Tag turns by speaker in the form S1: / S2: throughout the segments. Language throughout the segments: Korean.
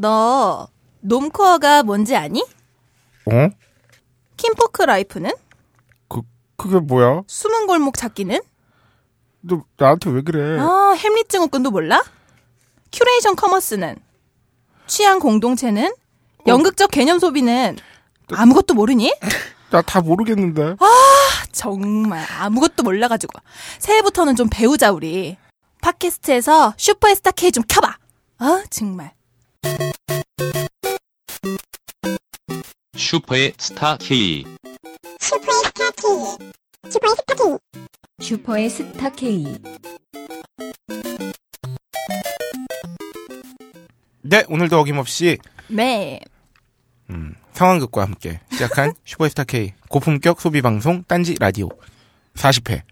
S1: 너 놈코어가 뭔지 아니?
S2: 어?
S1: 킴포크 라이프는?
S2: 그 그게 뭐야?
S1: 숨은 골목 찾기는?
S2: 너 나한테 왜 그래?
S1: 아, 햄릿 증후군도 몰라? 큐레이션 커머스는? 취향 공동체는? 연극적 개념 소비는? 아무것도 모르니?
S2: 나 다 모르겠는데.
S1: 정말 아무것도 몰라가지고 새해부터는 좀 배우자 우리 팟캐스트에서 슈퍼스타 K 좀 켜봐 아 정말
S3: 슈퍼의 스타 K.
S4: 슈퍼의 스타 K.
S2: 네, 오늘도 어김없이
S1: 네
S2: 음, 상황극과 함께 시작한 슈퍼스타 K 고품격 소비 방송 딴지 라디오 40회.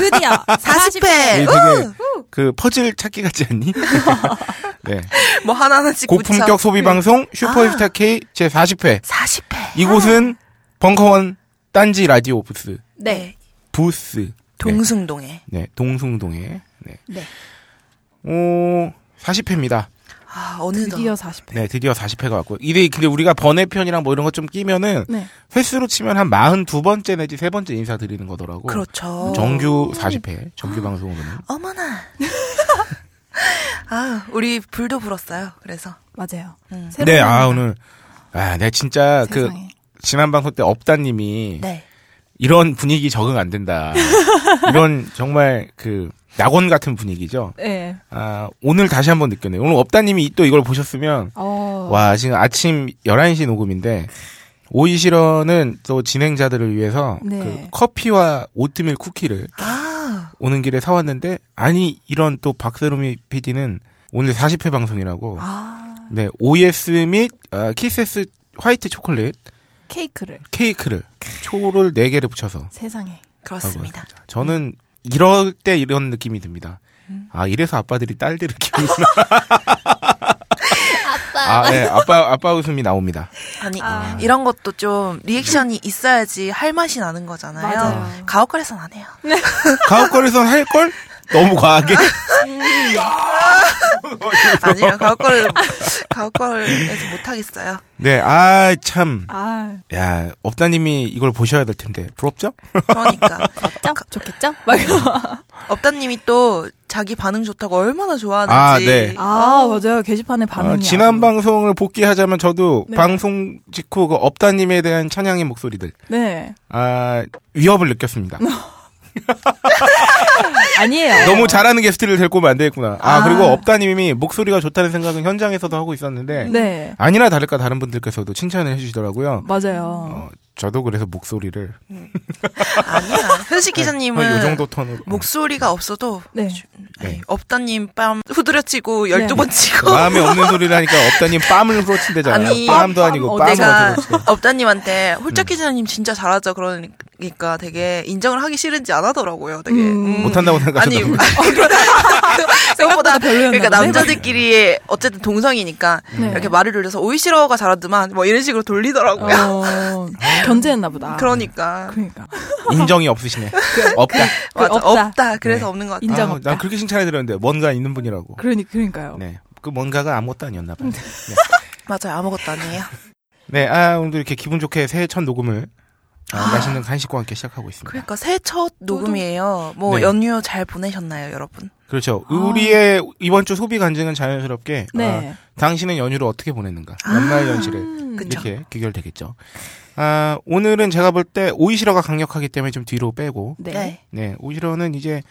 S1: 드디어 40회
S2: 되게 그 퍼즐 찾기 같지 않니? 네.
S5: 뭐 하나하나씩
S2: 고품격
S5: 붙여.
S2: 소비 방송 슈퍼스타 K 제 40회.
S5: 40회.
S2: 이곳은 벙커원 딴지 라디오 부스.
S1: 네
S2: 부스.
S5: 동승동에.
S2: 네, 동숭동에. 네.
S1: 네.
S2: 오, 40회입니다.
S5: 아, 어느덧.
S1: 드디어 40회
S2: 네, 드디어 40회가 왔고요. 이게 근데 우리가 번외편이랑 뭐 이런 거좀 끼면은
S1: 네
S2: 횟수로 치면 한 42번째 내지 세 번째 인사드리는 거더라고.
S5: 그렇죠.
S2: 정규 40회, 정규 방송으로는.
S5: 어머나. 아, 우리 불도 불었어요. 그래서.
S1: 맞아요
S5: 음.
S2: 네, 아, 오늘. 아, 네, 진짜 그,
S1: 세상에.
S2: 지난 방송 때 업다님이
S5: 네.
S2: 이런 분위기 적응 안 된다. 이런 정말 그, 낙원 같은 분위기죠.
S1: 네.
S2: 아, 오늘 다시 한번 느꼈네요. 오늘 업다님이 또 이걸 보셨으면,
S1: 어.
S2: 와, 지금 아침 11시 녹음인데, 오이시러는 또 진행자들을 위해서
S1: 네.
S2: 그 커피와 오트밀 쿠키를
S5: 아,
S2: 오는 길에 사왔는데, 아니, 이런 또 박세롬이 PD는 오늘 40회 방송이라고,
S1: 아.
S2: 네, OS 및 아, 키세스 화이트 초콜릿
S1: 케이크를.
S2: 케이크를 초를 4 개를 붙여서.
S1: 세상에.
S5: 그렇습니다.
S2: 저는 이럴 때 이런 느낌이 듭니다. 아, 이래서 아빠들이 딸들을 키우구나. 아빠. 아, 네, 아빠, 아빠 웃음이 나옵니다.
S5: 아니,
S1: 아.
S5: 이런 것도 좀 리액션이 있어야지 할 맛이 나는 거잖아요. 가옥걸에선 안 해요.
S2: 가옥걸에선 할 걸? 너무 과하게?
S5: 아니요, 가옥걸, 가옥걸에서 못하겠어요.
S2: 네, 아, 참.
S1: 아
S2: 야, 업다님이 이걸 보셔야 될 텐데. 부럽죠?
S5: 그러니까.
S1: 짜? 좋겠죠? 막 이러-
S5: 업다님이 또 자기 반응 좋다고 얼마나 좋아하는지.
S2: 아, 네.
S1: 아 맞아요 게시판에 반응이
S2: 어, 지난
S1: 아주-
S2: 방송을 복귀하자면 저도
S1: 네.
S2: 방송 직후 그 업다님에 대한 찬양의 목소리들,
S1: 네
S2: 아, 위협을 느꼈습니다.
S1: 아니에요
S2: 너무 잘하는 게스트를 데리고 오면 안 되겠구나. 아,
S1: 아.
S2: 그리고 업다님이 목소리가 좋다는 생각은 현장에서도 하고 있었는데,
S1: 네
S2: 아니나 다를까 다른 분들께서도 칭찬을 해주시더라고요.
S1: 맞아요
S2: 어, 저도 그래서 목소리를
S5: 아니야. 현식 기자님은
S2: 한요 정도 톤으로
S5: 목소리가 없어도
S1: 네.
S2: 네.
S5: 업다님 뺨 후드려치고 12번 치고
S2: 마음에 없는 소리를 하니까 업다님 빰을 후러친대잖아요.
S5: 아니,
S2: 빰도 아니고
S5: 어,
S2: 빰을
S5: 내가. 업다님한테
S2: 음.
S5: 홀짝 기자님 진짜 잘하죠 그러니까 되게 인정을 하기 싫은지 안 하더라고요 되게
S1: 음.
S2: 못한다고
S5: 아니
S2: 생각하셨다고.
S5: 생각보다 그러니까. 남자들끼리 어쨌든 동성이니까
S1: 네.
S5: 이렇게 말을 돌려서 오이시러가 잘하더만 뭐 이런 식으로 돌리더라고요
S1: 어, 견제했나 보다
S5: 그러니까
S1: 그러니까
S2: 인정이 없으시네. 없다.
S5: 맞아
S1: 없다.
S5: 없다, 그래서
S2: 네.
S5: 없는 것 같아
S1: 인정
S2: 아,
S1: 없다.
S2: 난 그렇게 칭찬해 드렸는데 뭔가 있는 분이라고.
S1: 그러니 그러니까요
S2: 네. 그 뭔가가 아무것도 아니었나 봐요. 네.
S5: 맞아요 아무것도 아니에요
S2: 네, 아, 오늘도 이렇게 기분 좋게 새해 첫 녹음을 아, 맛있는 간식과 함께 시작하고 있습니다.
S5: 그러니까 새해 첫 녹음이에요 뭐
S2: 네.
S5: 연휴 잘 보내셨나요 여러분
S2: 그렇죠. 우리의 이번 주 소비 간증은 자연스럽게
S1: 네.
S2: 어, 당신은 연휴를 어떻게 보냈는가? 연말 연시를
S1: 음,
S5: 그쵸.
S2: 이렇게 귀결되겠죠. 아, 오늘은 제가 볼 때 오이시러가 강력하기 때문에 좀 뒤로 빼고
S1: 네.
S5: 네.
S2: 네, 오이시러는 이제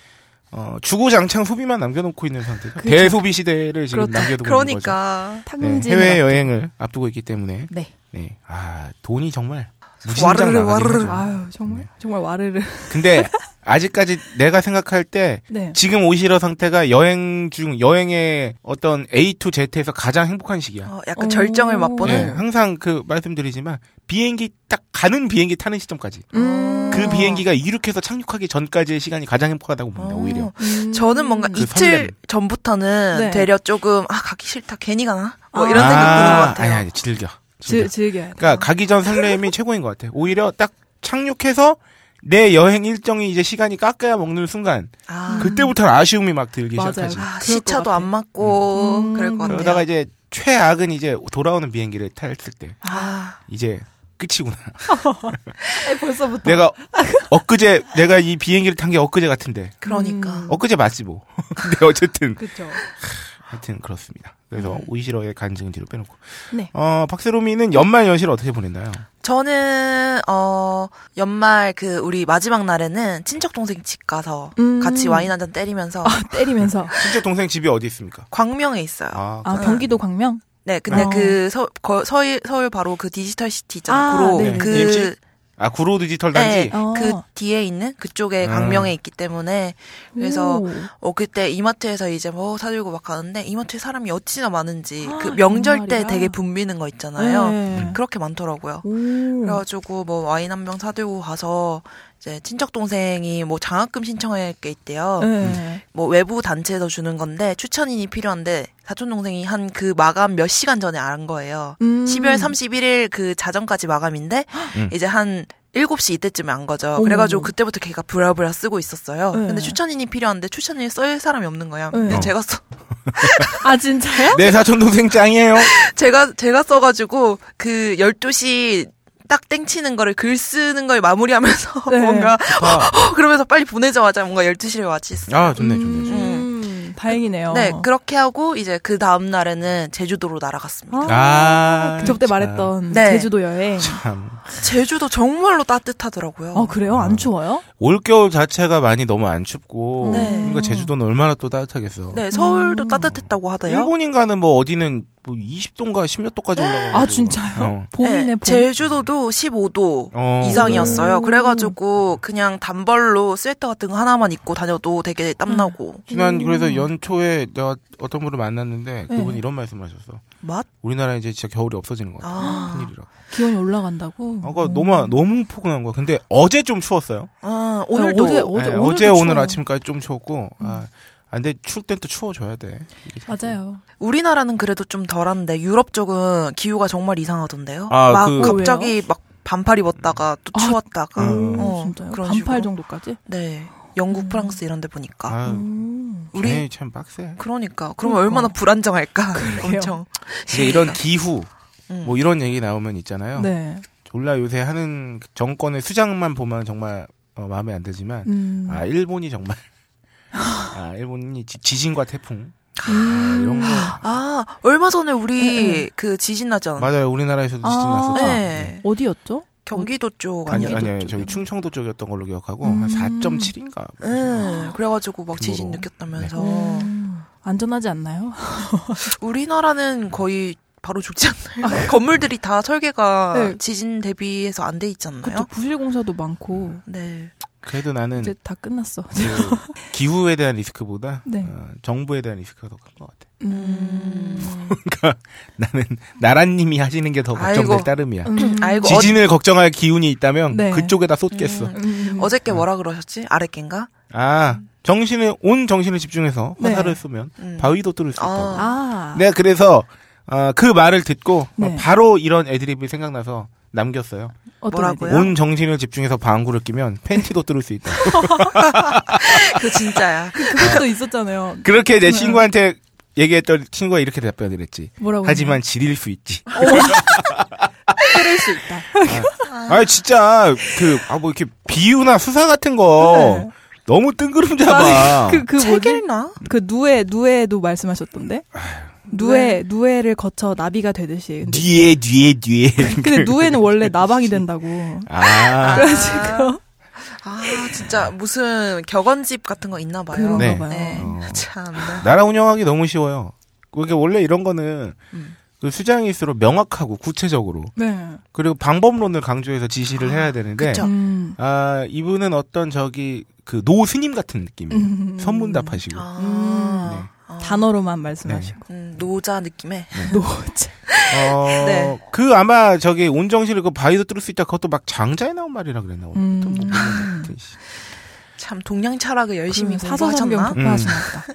S2: 어, 주구장창 소비만 남겨놓고 있는 상태죠.
S1: 그렇죠.
S2: 대소비 시대를 지금
S1: 그렇다.
S2: 남겨두고 있는 거죠.
S5: 그러니까
S2: 네,
S1: 탕진
S2: 해외 여행을 앞두고 있기 때문에
S1: 네
S2: 네, 아 돈이 정말 무진장
S5: 와르르, 와르르.
S1: 아유 정말
S2: 네.
S1: 정말 와르르
S2: 근데 아직까지 내가 생각할 때
S1: 네
S2: 지금 오시러 상태가 여행 중 여행의 어떤 A to Z에서 가장 행복한 시기야.
S5: 어, 약간
S1: 오.
S5: 절정을
S2: 네,
S5: 맛보는
S2: 항상 그 말씀드리지만 비행기 딱 가는 비행기 타는 시점까지
S1: 음.
S2: 그 비행기가 이륙해서 착륙하기 전까지의 시간이 가장 행복하다고 봅니다.
S5: 어.
S2: 오히려.
S1: 음.
S5: 저는 뭔가
S2: 그
S5: 이틀
S2: 설렘.
S5: 전부터는
S1: 네.
S5: 되려 조금 아 가기 싫다 괜히 가나 뭐
S1: 아.
S5: 이런 생각 드는 것 같아요.
S2: 아니 아니 즐겨. 즐겨.
S1: 즐, 즐겨야 돼
S2: 그러니까 가기 전 설렘이 최고인 것 같아. 오히려 딱 착륙해서 내 여행 일정이 이제 시간이 깎아야 먹는 순간
S5: 아,
S2: 그때부터 아쉬움이 막 들기
S1: 맞아요.
S2: 시작하지.
S5: 아, 시차도. 안 맞고
S1: 음.
S5: 그럴 것 같아요.
S2: 그러다가 이제 최악은 이제 돌아오는 비행기를 탔을 때
S5: 아,
S2: 이제 끝이구나.
S1: 아니, 벌써부터.
S2: 내가 엊그제 내가 이 비행기를 탄 게 엊그제 같은데
S5: 그러니까.
S1: 음.
S2: 엊그제 맞지 뭐. 근데 어쨌든
S1: 그쵸.
S2: 하여튼 그렇습니다. 그래서 오이시러의 간증은 뒤로 빼놓고.
S1: 네.
S2: 어 박세롬이는 연말 연시를 어떻게 보냈나요?
S5: 저는 어 연말 그 우리 마지막 날에는 친척 동생 집 가서
S1: 음.
S5: 같이 와인 한 잔 때리면서
S1: 아, 때리면서.
S2: 친척 동생 집이 어디 있습니까?
S5: 광명에 있어요.
S2: 아,
S1: 아, 경기도 광명?
S5: 네, 근데
S1: 어.
S5: 그 서, 거, 서울 서울 바로 그 디지털 시티 있잖아요.
S1: 아,
S5: 구로
S1: 네네.
S5: 그
S2: DMC? 아 구로 디지털 단지.
S5: 네,
S1: 어.
S5: 그 뒤에 있는 그쪽에
S2: 음.
S5: 광명에 있기 때문에 그래서
S1: 오.
S5: 어 그때 이마트에서 이제 뭐 사들고 막 가는데 이마트에 사람이 어찌나 많은지 그
S1: 아,
S5: 명절 때? 되게 붐비는 거 있잖아요.
S1: 네.
S5: 그렇게 많더라고요.
S1: 오.
S5: 그래가지고 뭐 와인 한 병 사들고 가서 이제 친척 동생이 뭐 장학금 신청할 게 있대요.
S1: 네.
S5: 뭐 외부 단체에서 주는 건데 추천인이 필요한데 사촌 동생이 한 그 마감 몇 시간 전에 안 거예요.
S1: 음.
S5: 12월 31일 그 자정까지 마감인데
S2: 음.
S5: 이제 한 7시 이때쯤에 안 거죠. 그래가지고 그때부터 걔가 부랴부랴 쓰고 있었어요.
S1: 네.
S5: 근데 추천인이 필요한데 추천인을 쓸 사람이 없는 거야.
S1: 네.
S5: 근데
S2: 어.
S5: 제가 써,
S1: 아, 진짜요?
S2: 내 사촌 동생 짱이에요.
S5: 제가, 제가 써가지고 그 12시 딱 땡치는 거를 글 쓰는 걸 마무리하면서
S1: 네.
S5: 뭔가
S2: 아,
S5: 그러면서 빨리 보내자마자 뭔가 12시를 마쳤어요.
S2: 아 좋네 좋네. 좋네.
S1: 음, 다행이네요.
S5: 네, 그렇게 하고 이제 그 다음 날에는 제주도로 날아갔습니다.
S2: 아,
S1: 저때
S2: 참.
S1: 말했던
S5: 네.
S1: 제주도 여행.
S2: 참.
S5: 제주도 정말로 따뜻하더라고요.
S1: 아, 그래요? 안 추워요?
S2: 올겨울 자체가 많이 너무 안 춥고
S5: 네.
S2: 그러니까 제주도는 얼마나 또 따뜻하겠어.
S5: 네, 서울도
S1: 음.
S5: 따뜻했다고 하대요.
S2: 일본인가는 뭐 어디는 뭐 20도인가 10몇 도까지 올라가.
S1: 아, 진짜요? 봄이네,
S5: 네,
S1: 봄.
S5: 제주도도 15도
S2: 어.
S5: 이상이었어요.
S1: 음.
S5: 그래가지고 그냥 단벌로 스웨터 같은 거 하나만 입고 다녀도 되게 땀나고.
S2: 지난
S1: 음.
S2: 그래서 연초에 내가 어떤 분을 만났는데 그분이
S1: 네.
S2: 이런 말씀하셨어.
S5: 맛?
S2: 우리나라 이제 진짜 겨울이 없어지는 것 같아.
S5: 아.
S2: 큰일이라.
S1: 기온이 올라간다고?
S2: 아까
S1: 음.
S2: 너무 너무 포근한 거야. 근데 어제 좀 추웠어요.
S5: 아, 오늘도.
S1: 어제,
S2: 네,
S1: 어제,
S2: 어제,
S1: 오늘도
S2: 오늘
S1: 추워요.
S2: 아침까지 좀 추웠고 아, 아, 근데 추울 땐 또 추워져야 돼.
S1: 맞아요.
S5: 우리나라는 그래도 좀 덜한데 유럽 쪽은 기후가 정말 이상하던데요.
S2: 아,
S5: 막
S2: 그-
S5: 갑자기 막 반팔 입었다가 또
S1: 아,
S5: 추웠다가.
S2: 음.
S5: 어,
S1: 진짜요?
S5: 그런
S1: 반팔
S5: 식으로.
S1: 정도까지?
S5: 네. 영국, 프랑스 이런 데 보니까.
S2: 아,
S1: 음.
S5: 우리-
S2: 참 빡세.
S5: 그러니까. 그러면
S1: 그러니까.
S5: 얼마나 불안정할까. 엄청.
S2: 이제 이런 기후
S5: 음.
S2: 뭐 이런 얘기 나오면 있잖아요.
S1: 네.
S2: 졸라 요새 하는 정권의 수장만 보면 정말 어, 마음에 안 들지만
S1: 음.
S2: 아 일본이 정말 아 일본이 지, 지진과 태풍 아,
S1: 음.
S2: 이런 거
S5: 아, 얼마 전에 우리
S1: 네.
S5: 그 지진 나지 않았나요?
S2: 맞아요 우리나라에서도 지진
S1: 아.
S2: 났었죠.
S5: 네.
S1: 어디였죠?
S5: 경기도 쪽
S2: 아니?
S5: 아니요
S1: 쪽이요?
S2: 저기 충청도 쪽이었던 걸로 기억하고
S1: 음.
S2: 한 4.7인가.
S5: 네. 그래가지고 막 지진
S2: 규모로.
S5: 느꼈다면서.
S1: 음. 안전하지 않나요?
S5: 우리나라는 거의 바로 죽지 않나요? 건물들이 다 설계가
S1: 네.
S5: 지진 대비해서 안 돼 있지 않나요?
S1: 그쵸, 부실 공사도 많고,
S5: 네.
S2: 그래도 나는
S1: 이제 다 끝났어.
S2: 그 기후에 대한 리스크보다
S1: 네.
S2: 어, 정부에 대한 리스크가 더 큰 것 같아.
S1: 음.
S2: 나는 나라님이 하시는 게 더 걱정될
S5: 아이고.
S2: 따름이야.
S1: 음.
S5: 아이고,
S2: 지진을 걱정할 기운이 있다면
S1: 네.
S2: 그쪽에다 쏟겠어.
S5: 음.
S1: 음.
S5: 어저께 뭐라 그러셨지? 아랫겐가?
S2: 아 정신을 온 정신을 집중해서
S1: 네.
S2: 화살을 쏘면
S5: 음.
S2: 바위도 뚫을 수
S5: 아.
S2: 있다고.
S1: 아.
S2: 내가 그래서 어, 그 말을 듣고
S1: 네.
S2: 어, 바로 이런 애드립이 생각나서 남겼어요.
S5: 뭐라고요?
S2: 온 정신을 집중해서 방구를 끼면 팬티도 뚫을 수 있다.
S5: 그 진짜야.
S1: 그것도 있었잖아요.
S2: 그렇게 내 친구한테 얘기했던 친구가 이렇게 답변을 했지.
S1: 뭐라고?
S2: 하지만 지릴 수 있지.
S1: 그럴 수 있다.
S2: 아 진짜 그 아 뭐 이렇게 비유나 수사 같은 거
S1: 네.
S2: 너무 뜬구름 잡아.
S1: 그,
S5: 그책
S1: 뭐지?
S5: 읽나?
S1: 그 누에, 누에도 말씀하셨던데? 누에, 누에를 거쳐 나비가 되듯이. 근데,
S2: 뒤에 뒤에 뒤에.
S1: 근데 누에는 원래 나방이 된다고.
S2: 아
S1: 그래가지고.
S5: 아, 진짜 무슨 격언집 같은 거 있나 봐요.
S1: 그런가
S2: 네.
S1: 봐요.
S5: 네.
S2: 어.
S5: 참.
S2: 나라 운영하기 너무 쉬워요. 그게 원래 이런 거는
S5: 음.
S2: 그 수장일수록 명확하고 구체적으로
S1: 네.
S2: 그리고 방법론을 강조해서 지시를 해야 되는데.
S1: 음.
S2: 아 이분은 어떤 저기 그 노 스님 같은 느낌이에요.
S1: 음.
S2: 선문답하시고.
S5: 아.
S2: 네.
S5: 아.
S1: 단어로만 말씀하시고.
S5: 음, 노자 느낌의.
S1: 노제.
S2: 어,
S5: 네.
S2: 그 아마 저기 온정실을 그 바위도 뚫을 수 있다. 그것도 막 장자에 나온 말이라 그랬나.
S1: 음.
S2: 음. 뭐.
S5: 참 동양 철학을 열심히?
S1: 독파하시나 보다.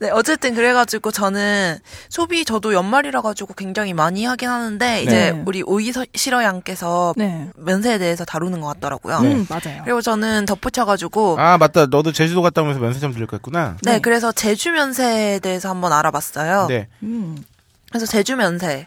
S5: 네, 어쨌든 그래가지고 저는 소비 저도 연말이라 가지고 굉장히 많이 하긴 하는데 이제
S1: 네.
S5: 우리 오이시러 양께서
S1: 네.
S5: 면세에 대해서 다루는 것 같더라고요.
S2: 네.
S1: 음, 맞아요.
S5: 그리고 저는 덧붙여가지고
S2: 아 맞다. 너도 제주도 갔다 오면서 면세점 들릴 거 했구나.
S5: 네,
S1: 네.
S5: 그래서 제주 면세에 대해서 한번 알아봤어요.
S2: 네.
S1: 음.
S5: 그래서 제주 면세.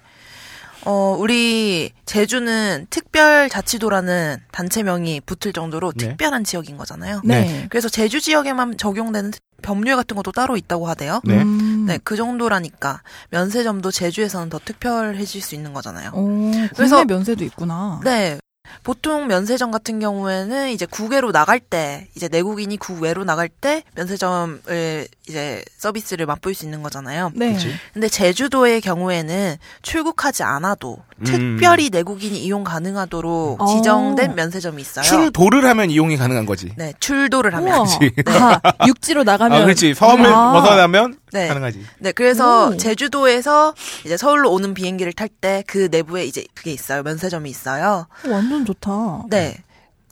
S5: 어, 우리 제주는 특별자치도라는 단체명이 붙을 정도로
S2: 네.
S5: 특별한 지역인 거잖아요.
S1: 네.
S5: 그래서 제주 지역에만 적용되는 법률 같은 것도 따로 있다고 하대요.
S2: 네.
S1: 음.
S5: 네, 그 정도라니까 면세점도 제주에서는 더 특별해질 수 있는 거잖아요.
S1: 오,
S5: 그래서-
S1: 면세도 있구나.
S5: 네. 보통 면세점 같은 경우에는 이제 국외로 나갈 때, 이제 내국인이 국외로 나갈 때 면세점을 이제 서비스를 맛볼 수 있는 거잖아요.
S1: 네.
S2: 그치.
S5: 근데 제주도의 경우에는 출국하지 않아도
S2: 음.
S5: 특별히 내국인이 이용 가능하도록
S1: 어.
S5: 지정된 면세점이 있어요.
S2: 출도를 하면 이용이 가능한 거지.
S5: 네, 출도를 하면.
S1: 우와. 아, 육지로 나가면
S2: 아, 그렇지. 섬을
S1: 아.
S2: 벗어나면
S5: 네.
S2: 가능하지.
S5: 네, 그래서
S1: 오.
S5: 제주도에서 이제 서울로 오는 비행기를 탈 때 그 내부에 이제 그게 있어요. 면세점이 있어요.
S1: 완전 좋다.
S5: 네.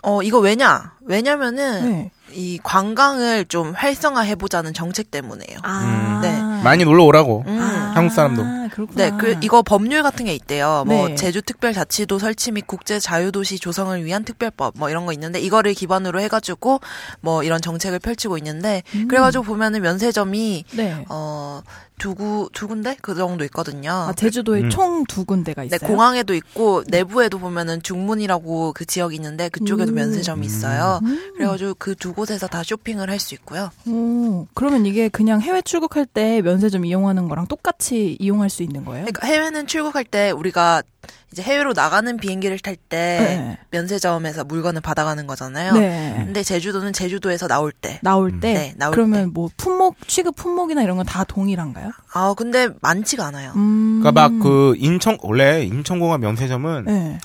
S5: 어, 이거 왜냐? 왜냐면은
S1: 네.
S5: 이 관광을 좀 활성화해 보자는 정책 때문에요.
S1: 아.
S5: 네.
S2: 많이 놀러 오라고.
S5: 음.
S2: 한국 사람도.
S1: 그렇구나.
S5: 네, 그 이거 법률 같은 게 있대요. 뭐
S1: 네.
S5: 제주 특별자치도 설치 및 국제 자유도시 조성을 위한 특별법 뭐 이런 거 있는데 이거를 기반으로 해가지고 뭐 이런 정책을 펼치고 있는데
S1: 음.
S5: 그래가지고 보면은 면세점이
S1: 네.
S5: 어 두 구 두 군데 그 정도 있거든요.
S1: 아, 제주도에
S2: 음.
S1: 총두 군데가
S5: 네,
S1: 있어요.
S5: 공항에도 있고 내부에도 보면은 중문이라고 그 지역이 있는데 그쪽에도
S1: 음.
S5: 면세점이 있어요.
S1: 음.
S5: 그래가지고 그 두 곳에서 다 쇼핑을 할 수 있고요.
S1: 오, 그러면 이게 그냥 해외 출국할 때 면세점 이용하는 거랑 똑같이 이용할 수 있는 거예요?
S5: 그러니까 해외는 출국할 때 우리가 이제 해외로 나가는 비행기를 탈때
S1: 네.
S5: 면세점에서 물건을 받아가는 거잖아요.
S1: 네.
S5: 근데 제주도는 제주도에서 나올 때.
S1: 나올 때
S5: 네, 나올
S1: 그러면 뭐 품목 취급 품목이나 이런 건 다 동일한가요?
S5: 아 근데 많지가 않아요.
S1: 음.
S2: 그러니까 막 그 인천 원래 인천공항 면세점은
S1: 네.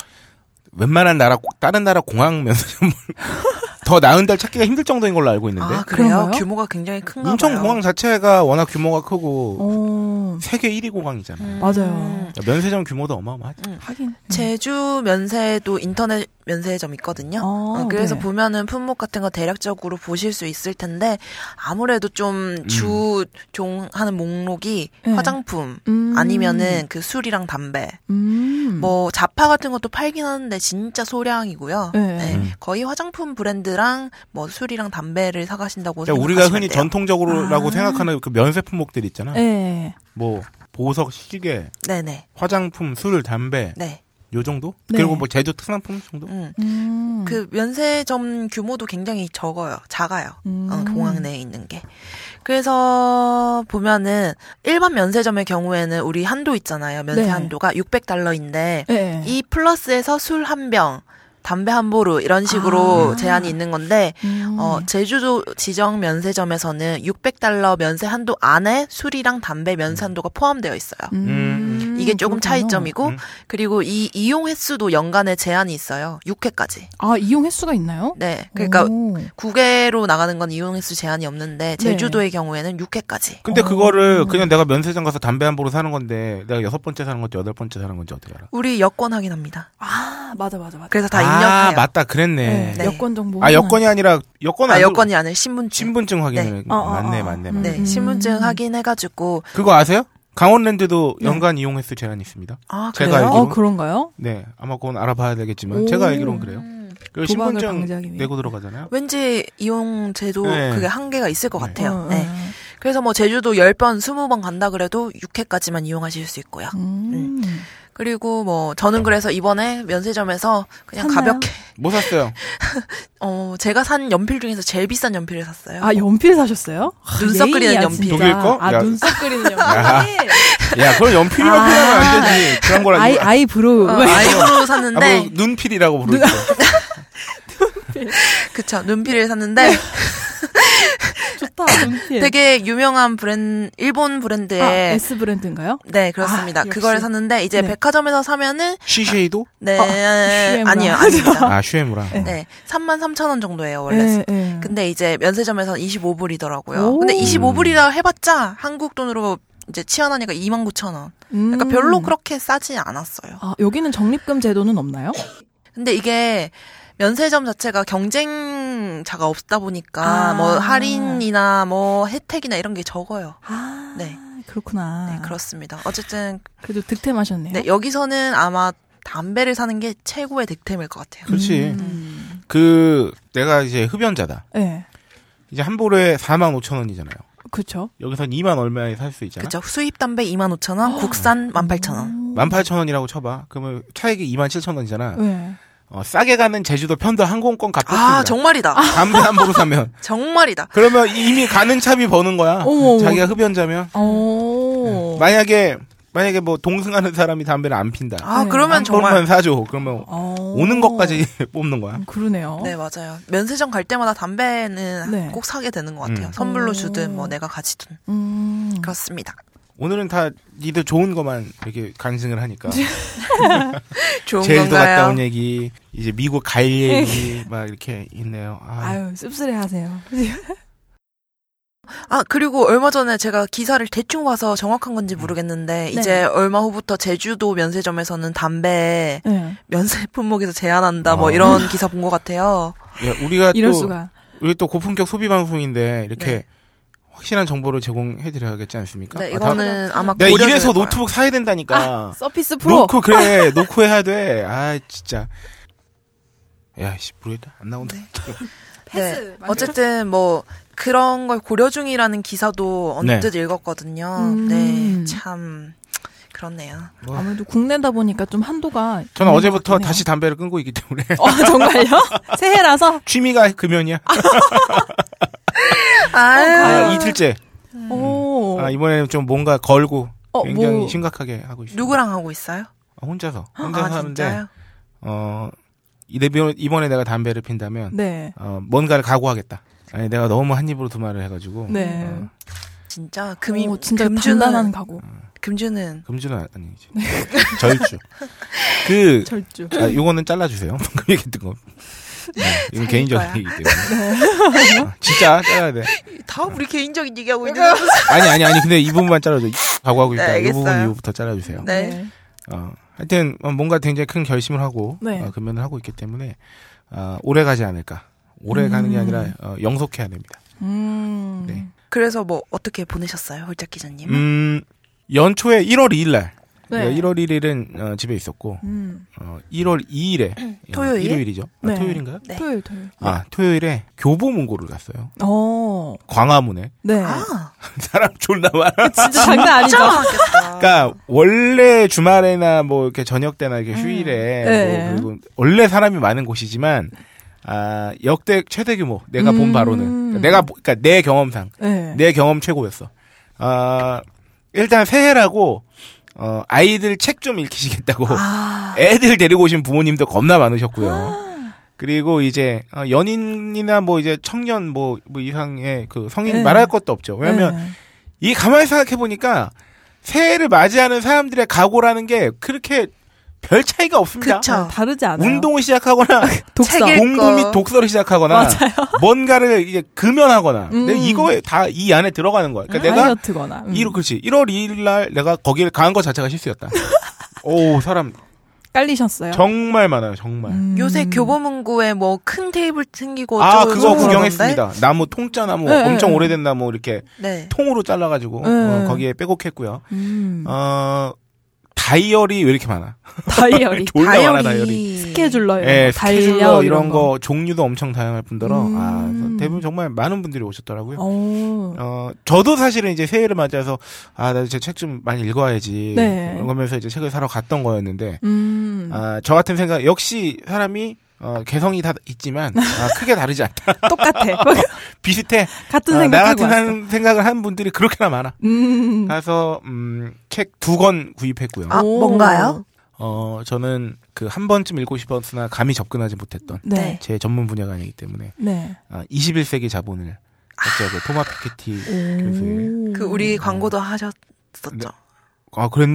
S2: 웬만한 나라 다른 나라 공항 면세점을 더 나은 데를 찾기가 힘들 정도인 걸로 알고 있는데
S5: 아 그래요?
S1: 그런가요?
S5: 규모가 굉장히 큰가
S2: 인천
S5: 봐요.
S2: 공항 자체가 워낙 규모가 크고
S1: 어,
S2: 세계 1위 공항이잖아.
S5: 음.
S1: 맞아요.
S2: 면세점 규모도 어마어마하지.
S1: 하긴. 음.
S5: 제주 면세도 인터넷 면세점 있거든요.
S1: 어,
S5: 어, 그래서
S1: 네.
S5: 보면은 품목 같은 거 대략적으로 보실 수 있을 텐데 아무래도 좀 주종 하는 목록이
S1: 네.
S5: 화장품
S1: 음.
S5: 아니면은 그 술이랑 담배
S1: 음.
S5: 뭐 자파 같은 것도 팔긴 하는데 진짜 소량이고요.
S1: 네.
S5: 네,
S2: 음.
S5: 거의 화장품 브랜드 랑 뭐 술이랑 담배를 사가신다고
S2: 그러니까 우리가 흔히
S5: 돼요.
S2: 전통적으로라고
S1: 아.
S2: 생각하는 그 면세 품목들 있잖아.
S1: 네.
S2: 뭐 보석, 시계,
S5: 네네
S2: 화장품, 술, 담배
S5: 네.
S2: 요 정도?
S1: 네.
S2: 그리고 뭐 제주 특산품 정도?
S5: 음.
S1: 음.
S5: 그 면세점 규모도 굉장히 적어요. 작아요.
S1: 음.
S5: 어, 공항 내에 있는 게. 그래서 보면은 일반 면세점의 경우에는 우리 한도 있잖아요. 면세
S1: 네.
S5: 한도가 600달러인데
S1: 네.
S5: 이 플러스에서 술 한 병, 담배 한 보루 이런 식으로
S1: 아.
S5: 제한이 있는 건데
S1: 음.
S5: 어, 제주도 지정 면세점에서는 600달러 면세 한도 안에 술이랑 담배 면세 한도가 포함되어 있어요.
S1: 음.
S5: 이게 조금
S1: 그렇군요.
S5: 차이점이고
S2: 음.
S5: 그리고 이 이용 횟수도 연간에 제한이 있어요. 6회까지.
S1: 아 이용 횟수가 있나요?
S5: 네. 그러니까
S1: 오.
S5: 국외로 나가는 건 이용 횟수 제한이 없는데
S1: 네.
S5: 제주도의 경우에는 6회까지.
S2: 근데
S1: 어.
S2: 그거를 그냥 내가 면세점 가서 담배 한 보로 사는 건데 내가 여섯 번째 사는 건지 여덟 번째 사는 건지 어떻게 알아?
S5: 우리 여권 확인합니다.
S1: 아 맞아 맞아 맞아.
S5: 그래서 다
S2: 아
S5: 입력해요.
S2: 맞다 그랬네.
S1: 네.
S5: 네.
S1: 여권 정보.
S2: 아 여건이 아니라 여건
S5: 아,
S2: 안
S5: 여권이 아니라 신분증.
S2: 신분증 확인을
S1: 어, 어,
S2: 맞네
S1: 어.
S2: 맞네
S1: 음.
S2: 맞네.
S5: 네,
S1: 음.
S5: 신분증 확인해가지고.
S2: 그거 아세요? 강원랜드도
S1: 네.
S2: 연간 이용 횟수 제한이 있습니다.
S5: 아,
S2: 제가
S5: 그래요?
S2: 알기로.
S1: 어 그런가요?
S2: 네 아마 그건 알아봐야 되겠지만
S1: 오.
S2: 제가 알기로는 그래요.
S5: 음,
S2: 그
S1: 도박을
S2: 신분증
S1: 방지하기 위해.
S2: 내고 들어가잖아요.
S5: 왠지 이용 제도
S2: 네.
S5: 그게 한계가 있을 것
S2: 네.
S5: 같아요.
S1: 어,
S5: 네.
S1: 어.
S5: 그래서 뭐 제주도 10번, 20번 간다 그래도 6회까지만 이용하실 수 있고요.
S1: 음.
S5: 그리고 뭐 저는 그래서 이번에 면세점에서 그냥
S1: 샀나요?
S5: 가볍게
S2: 뭐 샀어요?
S5: 어 제가 산 연필 중에서 제일 비싼 연필을 샀어요.
S1: 아 연필 사셨어요? 아,
S5: 눈썹 그리는 연필.
S2: 독일 거?
S1: 아
S2: 야.
S1: 눈썹 그리는 연필.
S2: 야 그럼 연필이만
S1: 아.
S2: 필요하면 안 되지. 그런 거라
S1: 아이 아이 브로우.
S5: 어, 아이브로
S2: 아, 뭐
S5: 샀는데
S2: 눈필이라고 부르죠.
S5: 그쵸 눈필을 샀는데
S1: 좋다 눈필.
S5: 되게 유명한 브랜 일본
S1: 아,
S5: 브랜드의
S1: S 브랜드인가요?
S5: 네 그렇습니다.
S1: 아.
S5: 그걸 샀는데 이제
S1: 네.
S5: 백화점에서 사면은
S2: 시쉐이도?
S5: 네
S1: 슈에무라.
S5: 아니에요 아닙니다.
S2: 아 슈에무라.
S5: 네 3만 3천 원 정도예요 원래.
S1: 네, 네.
S5: 근데 이제 면세점에서 25불이더라고요.
S1: 오.
S5: 근데 25불이라 해봤자 한국 돈으로 이제 치환하니까 2만 9천 원. 그러니까
S1: 음.
S5: 별로 그렇게 싸지 않았어요.
S1: 아 여기는 적립금 제도는 없나요?
S5: 근데 이게 면세점 자체가 경쟁자가 없다 보니까
S1: 아.
S5: 뭐 할인이나 뭐 혜택이나 이런 게 적어요.
S1: 아
S5: 네.
S1: 그렇구나.
S5: 네, 그렇습니다. 어쨌든
S1: 그래도 득템하셨네요.
S5: 네, 여기서는 아마 담배를 사는 게 최고의 득템일 것 같아요.
S2: 그렇지.
S1: 음.
S2: 그 내가 이제 흡연자다.
S1: 네.
S2: 이제 한 볼에 4만 5천 원이잖아요.
S1: 그쵸.
S2: 여기선 2만 얼마에 살 수 있잖아.
S5: 그죠. 수입 담배 2만 5천 원, 국산 1만 8천 원.
S2: 18,000원이라고 쳐봐. 그러면 차액이 27,000원이잖아.
S1: 네.
S2: 어, 싸게 가는 제주도 편도 항공권 값
S5: 아. 정말이다.
S2: 담배 한 보로 사면.
S5: 정말이다.
S2: 그러면 이미 가는 차비 버는 거야.
S1: 어머.
S2: 자기가 흡연자면.
S1: 오.
S2: 만약에 만약에 뭐 동승하는 사람이 담배를 안 핀다.
S5: 아,
S1: 네.
S5: 그러면
S2: 한
S5: 정말.
S2: 사줘. 그러면
S1: 어.
S2: 오는 것까지 뽑는 거야.
S1: 그러네요.
S5: 네, 맞아요. 면세점 갈 때마다 담배는
S1: 네.
S5: 꼭 사게 되는 것 같아요.
S2: 음.
S5: 선물로
S1: 오.
S5: 주든 뭐 내가 가지든.
S1: 음.
S5: 그렇습니다.
S2: 오늘은 다 니들 좋은 것만 이렇게 간증을 하니까.
S5: 좋은
S2: 제주도 갔다
S5: 건가요?
S2: 온 얘기, 이제 미국 갈 얘기 막 이렇게 있네요. 아,
S1: 아유, 씁쓸해 하세요.
S5: 아, 그리고 얼마 전에 제가 기사를 대충 봐서 정확한 건지 모르겠는데,
S1: 네.
S5: 이제 얼마 후부터 제주도 면세점에서는 담배
S1: 네.
S5: 면세 품목에서 제한한다, 뭐
S2: 아.
S5: 이런 기사 본 것 같아요.
S2: 야, 우리가
S1: 이럴
S2: 또
S1: 수가.
S2: 우리 또 고품격 소비 방송인데 이렇게
S5: 네.
S2: 확실한 정보를 제공해 드려야겠지 않습니까?
S5: 네,
S2: 아, 다-
S5: 이거는 아 마
S2: 내가
S5: 고려될
S2: 이래서. 노트북 사야 된다니까.
S1: 서피스 프로.
S2: 놓고 그래 놓고 해야 돼. 아 진짜. 야 씨 모르겠다 안 나온다.
S5: 네.
S1: 패스.
S5: 어쨌든 뭐 그런 걸 고려 중이라는 기사도 언뜻 읽었거든요.
S1: 음.
S5: 네, 참 그렇네요.
S2: 뭐.
S1: 아무래도 국내다 보니까 좀 한도가.
S2: 저는 어제부터. 다시 담배를 끊고 있기 때문에
S1: 어, 정말요? 새해라서?
S2: 취미가 금연이야.
S5: 아유,
S2: 아, 이틀째.
S1: 오.
S2: 아, 이번에는 좀 뭔가 걸고
S1: 어,
S2: 굉장히
S1: 뭐.
S2: 심각하게 하고 있어요.
S5: 누구랑 하고 있어요?
S2: 아, 혼자서 혼자서
S5: 아,
S2: 하는데
S5: 진짜요?
S2: 어 이번- 이번에 내가 담배를 핀다면
S1: 네.
S2: 어, 뭔가를 각오하겠다. 아니 내가 너무 한 입으로 두 말을 해가지고
S1: 네.
S2: 어,
S5: 진짜 금이
S1: 오, 진짜
S5: 금주는
S1: 단단한 각오.
S5: 금주는
S2: 금주는 아- 아니지 절주. 그
S1: 절주.
S2: 아, 요거는 잘라 주세요. 방금 얘기했던 거. 네, 이건 개인적인
S5: 거야.
S2: 얘기기 때문에. 어, 진짜 잘라야 돼.
S5: 다 우리 개인적인 얘기하고 있는 거
S2: 아니 아니 아니 근데 이 부분만 잘라 줘. 각오하고 있다.
S5: 네,
S2: 이 부분. 이후부터 잘라 주세요.
S5: 네.
S2: 어, 하여튼 어, 뭔가 굉장히 큰 결심을 하고
S1: 네.
S2: 어, 금연을 하고 있기 때문에 어, 오래 가지 않을까. 오래 가는 게
S1: 음.
S2: 아니라 어, 영속해야 됩니다.
S1: 음.
S2: 네.
S5: 그래서 뭐 어떻게 보내셨어요, 홀짝 기자님?
S2: 음, 연초에 1월 2일 날.
S1: 네.
S2: 1월 1일은 어, 집에 있었고
S1: 음.
S2: 어, 1월 2일에
S5: 토요일?
S2: 일요일이죠. 아,
S1: 네.
S2: 토요일인가요?
S5: 네.
S1: 토요일, 토요일.
S2: 아 토요일에 교보문고를 갔어요.
S1: 어.
S2: 광화문에
S1: 네.
S5: 아,
S2: 사람 졸라 많아.
S1: 진짜 장난 아니죠?
S2: 그러니까 원래 주말에나 뭐 이렇게 저녁 때나 이렇게 휴일에
S1: 네.
S2: 뭐 그리고 원래 사람이 많은 곳이지만 아 역대 최대 규모 내가 본
S1: 음.
S2: 바로는 그러니까 내가 보- 그러니까 내 경험상
S1: 네.
S2: 내 경험 최고였어. 아 일단 새해라고 어 아이들 책 좀 읽히시겠다고
S1: 아.
S2: 애들 데리고 오신 부모님도 겁나 많으셨고요. 그리고 이제 어, 연인이나 뭐 이제 청년 뭐, 뭐 이상의 그 성인
S1: 네.
S2: 말할 것도 없죠. 왜냐면
S1: 네.
S2: 이 가만히 생각해 보니까 새해를 맞이하는 사람들의 각오라는 게 그렇게 별 차이가 없습니다.
S5: 그쵸.
S1: 다르지 않아요.
S2: 운동을 시작하거나
S1: 독서.
S2: 공부 및
S5: 거.
S2: 독서를 시작하거나
S1: 맞아요.
S2: 뭔가를 이제 금연하거나
S1: 음.
S2: 근데 이거에 다 이 안에 들어가는 거야. 그러니까 내가
S1: 다이어트거나. 음.
S2: 일 그렇지 1월 2일 날 내가 거기를 간것 자체가 실수였다. 오 사람
S1: 깔리셨어요?
S2: 정말 많아요. 정말.
S1: 음.
S5: 요새 교보문고에 뭐 큰 테이블 생기고
S2: 아 그거 구경했습니다. 나무 통짜 나무
S1: 네,
S2: 엄청
S1: 네.
S2: 오래된 나무 이렇게.
S5: 네.
S2: 통으로 잘라가지고
S1: 네.
S2: 어, 거기에 빼곡했고요.
S1: 음.
S2: 어 다이어리 왜 이렇게 많아?
S1: 다이어리.
S2: 졸라 많아
S5: 다이어리.
S2: 다이어리.
S1: 스케줄러 이런
S2: 예,
S1: 거,
S2: 스케줄러 이런
S1: 이런
S2: 거 종류도 엄청 다양할 뿐더러
S1: 음.
S2: 아 대부분 정말 많은 분들이 오셨더라고요.
S1: 어.
S2: 어 저도 사실은 이제 새해를 맞아서 아나 이제 책 좀 많이 읽어야지
S1: 네.
S2: 그러면서 이제 책을 사러 갔던 거였는데
S1: 음.
S2: 아저 같은 생각 역시 사람이 어 개성이 다 있지만 아, 크게 다르지 않다
S1: 똑같아.
S2: 비슷해
S1: 같은
S2: 아,
S1: 생각
S2: 나 같은. 한 생각을 한 분들이 그렇게나 많아
S1: 음.
S2: 가서 음 책 두 권 구입했고요.
S5: 아,
S1: 오.
S5: 뭔가요?
S2: 어 저는 그 한 번쯤 읽고 싶었으나 감히 접근하지 못했던
S1: 네.
S5: 네.
S2: 제 전문 분야가 아니기 때문에
S1: 네.
S2: 아, 21세기 자본을 했죠. 그 토마 피케티 교수의.
S5: 그 우리 광고도 하셨었죠.
S2: 네. 아 그랬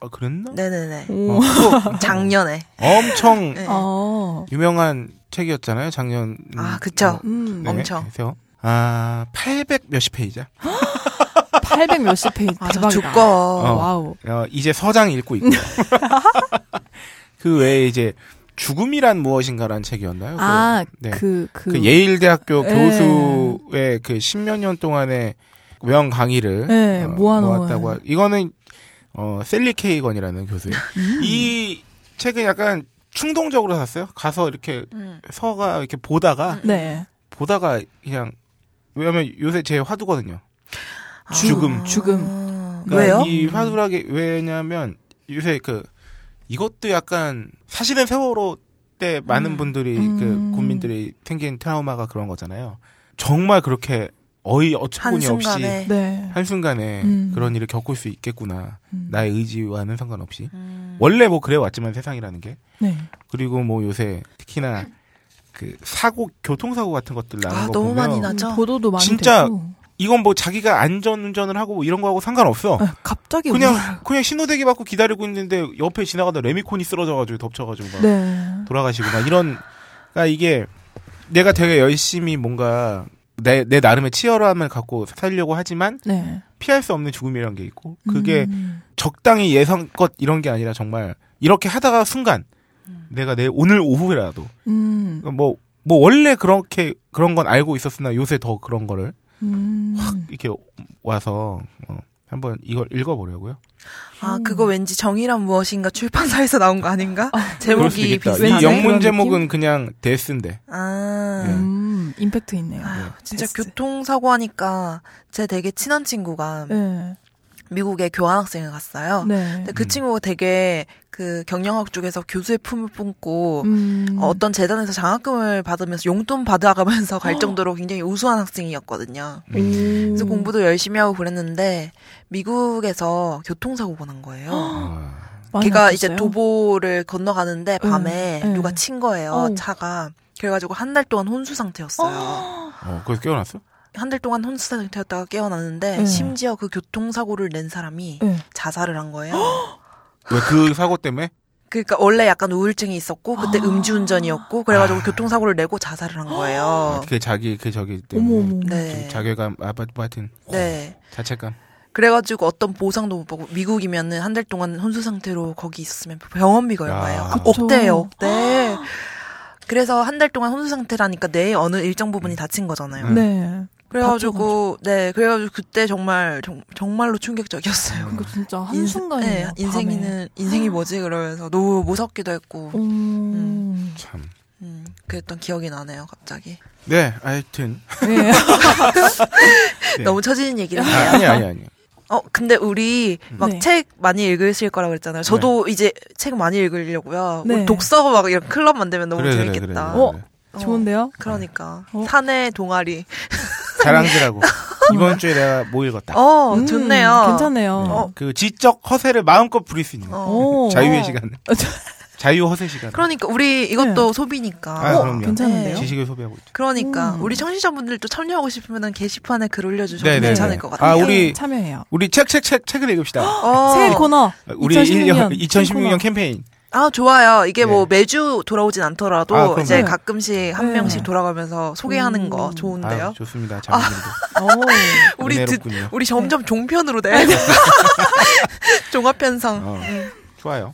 S2: 아, 그랬나?
S5: 네네네.
S1: 오.
S2: 어,
S5: 작년에.
S2: 엄청
S5: 네.
S1: 어.
S2: 유명한 책이었잖아요. 작년.
S5: 아, 그쵸.
S1: 음.
S2: 네,
S5: 엄청.
S2: 그래서 아, 800 몇십 페이지야.
S1: 800 몇십 페이지.
S5: 맞아,
S1: 대박이다.
S5: 두꺼워.
S2: 어.
S1: 와우.
S2: 어, 이제 서장 읽고 있고. 그 외에 이제 죽음이란 무엇인가라는 책이었나요? 그-
S1: 아,
S2: 네.
S1: 그, 그.
S2: 그 예일대학교
S1: 네.
S2: 교수의 그 십몇 년 동안의 명 강의를
S1: 네,
S2: 어,
S1: 모아놓은.
S2: 모았다고 하- 이거는 어 셀리 케이건이라는 교수예요.
S1: 음.
S2: 이 책은 약간 충동적으로 샀어요. 가서 이렇게
S5: 음.
S2: 서가 이렇게 보다가
S1: 네.
S2: 보다가 그냥 왜냐면 요새 제 화두거든요. 죽음.
S1: 죽음.
S5: 아,
S2: 그러니까
S5: 왜요?
S2: 이 화두락이 왜냐면 요새 그 이것도 약간 사실은 세월호 때 많은
S5: 음.
S2: 분들이
S1: 음.
S2: 그 국민들이 생긴 트라우마가 그런 거잖아요. 정말 그렇게 어이 어처구니 없이
S5: 한순간에.
S1: 네.
S2: 한순간에
S1: 음.
S2: 그런 일을 겪을 수 있겠구나.
S1: 음.
S2: 나의 의지와는 상관없이.
S5: 음.
S2: 원래 뭐 그래 왔지만 세상이라는 게.
S1: 네.
S2: 그리고 뭐 요새 특히나 그 사고 교통사고 같은 것들 나는
S5: 아,
S2: 거
S5: 너무
S2: 보면
S5: 많이 나죠?
S1: 음, 보도도 많이
S2: 진짜
S1: 되고.
S2: 이건 뭐 자기가 안전운전을 하고 뭐 이런 거하고 상관없어.
S1: 아, 갑자기
S2: 그냥
S1: 우와.
S2: 그냥 신호대기 받고 기다리고 있는데 옆에 지나가다 레미콘이 쓰러져가지고 덮쳐가지고 막
S1: 네.
S2: 돌아가시고 막 이런 그러니까 이게 내가 되게 열심히 뭔가 내, 내 나름의 치열함을 갖고 살려고 하지만
S1: 네.
S2: 피할 수 없는 죽음이라는 게 있고 그게
S1: 음.
S2: 적당히 예상껏 이런 게 아니라 정말 이렇게 하다가 순간 내가 내 오늘 오후라도
S1: 음.
S2: 뭐뭐 원래 그렇게 그런 건 알고 있었으나 요새 더 그런 거를
S1: 음.
S2: 이렇게 와서 어, 한번 이걸 읽어보려고요.
S5: 아, 그거 왠지 정의란 무엇인가 출판사에서 나온 거 아닌가?
S2: 수도
S5: 제목이
S2: 있겠다.
S5: 비슷하네.
S2: 이
S1: 왠지
S2: 영문 제목은 그냥 데스인데.
S5: 아.
S2: 네.
S1: 음. 임팩트 있네요.
S5: 아유, 진짜
S1: 데스.
S5: 교통사고 하니까 제 되게 친한 친구가
S1: 네.
S5: 미국에 교환학생을 갔어요.
S1: 네.
S5: 근데 그
S2: 음.
S5: 친구가 되게 그 경영학 쪽에서 교수의 품을 품고
S1: 음.
S5: 어, 어떤 재단에서 장학금을 받으면서 용돈 받아가면서 갈 정도로 굉장히 우수한 학생이었거든요.
S2: 음.
S5: 그래서 공부도 열심히 하고 그랬는데 미국에서 교통사고가 난 거예요.
S2: 아,
S5: 걔가? 이제 도보를 건너가는데 밤에
S1: 네.
S5: 누가 친 거예요
S1: 어우.
S5: 차가. 그래가지고 한 달 동안 혼수 상태였어요.
S2: 어, 그래서 깨어났어?
S5: 한 달 동안 혼수 상태였다가 깨어났는데
S1: 네.
S5: 심지어 그 교통사고를 낸 사람이
S1: 네.
S5: 자살을 한 거예요.
S2: 왜 그 사고 때문에?
S5: 그러니까 원래 약간 우울증이 있었고 그때
S1: 아.
S5: 음주운전이었고 그래가지고
S2: 아.
S5: 교통사고를 내고 자살을 한 거예요.
S2: 그 자기 그 저기 때문에.
S5: 네.
S2: 좀 자괴감, 아, 뭐 하여튼
S5: 네.
S2: 자책감.
S5: 그래가지고 어떤 보상도 못 받고 미국이면은 한 달 동안 혼수 상태로 거기 있었으면 병원비가
S2: 야.
S5: 얼마예요?
S2: 그쵸.
S5: 억대예요, 억대. 그래서 한 달 동안 혼수 상태라니까 뇌의 어느 일정 부분이 다친 거잖아요.
S2: 음.
S1: 네.
S5: 그래가지고 네, 그래가지고 그때 정말 정, 정말로 충격적이었어요.
S1: 그거 진짜
S2: 음.
S1: 한
S5: 인-
S1: 순간에
S5: 네, 인생이는 인생이 뭐지 그러면서 너무 무섭기도 했고
S1: 음.
S2: 참.
S5: 음, 그랬던 기억이 나네요 갑자기
S2: 네, 하여튼.
S1: 네.
S2: 네.
S5: 너무 처지는 얘기를
S2: 아,
S5: 해요.
S2: 아니, 아니, 아니.
S5: 어 근데 우리 막
S1: 네.
S5: 책 많이 읽으실 거라 그랬잖아요. 저도 이제 책 많이 읽으려고요.
S1: 네.
S5: 우리 독서 막 이런 클럽 만들면 너무
S2: 그래,
S5: 재밌겠다.
S2: 그래,
S1: 어?
S2: 그래.
S5: 어,
S1: 좋은데요?
S5: 그러니까
S1: 어.
S5: 사내 동아리.
S2: 자랑질하고. 이번 주에 내가 뭐 읽었다.
S5: 어
S1: 음,
S5: 좋네요.
S1: 괜찮네요.
S2: 네.
S5: 어.
S2: 그 지적 허세를 마음껏 부릴 수 있는
S5: 어.
S1: 오.
S2: 자유의 시간.
S1: 어, 저-
S2: 자유 허세 시간.
S5: 그러니까 우리 이것도 소비니까.
S2: 아,
S1: 어,
S2: 그럼요.
S1: 괜찮은데요?
S5: 네.
S2: 지식을 소비하고 있죠.
S5: 그러니까
S1: 음.
S5: 우리 청취자분들도 참여하고 싶으면은 게시판에 글 올려주셔도
S2: 네, 네,
S5: 괜찮을
S2: 네.
S5: 것
S2: 아,
S5: 같아요.
S2: 우리
S1: 참여해요.
S2: 우리 책, 책, 책, 책을 읽읍시다.
S5: 어.
S1: 새 코너.
S2: 우리
S1: 2016년
S2: 2016년 캠페인.
S5: 아 좋아요. 이게 뭐
S2: 네.
S5: 매주 돌아오진 않더라도
S2: 아.
S5: 이제
S1: 네.
S5: 가끔씩 한
S1: 네.
S5: 명씩 돌아가면서 소개하는
S1: 음.
S5: 거 좋은데요.
S2: 아, 좋습니다. 장님도
S1: 오.
S5: 우리 듣. 우리 점점 종편으로 돼. 종합 편성.
S2: 어, 좋아요.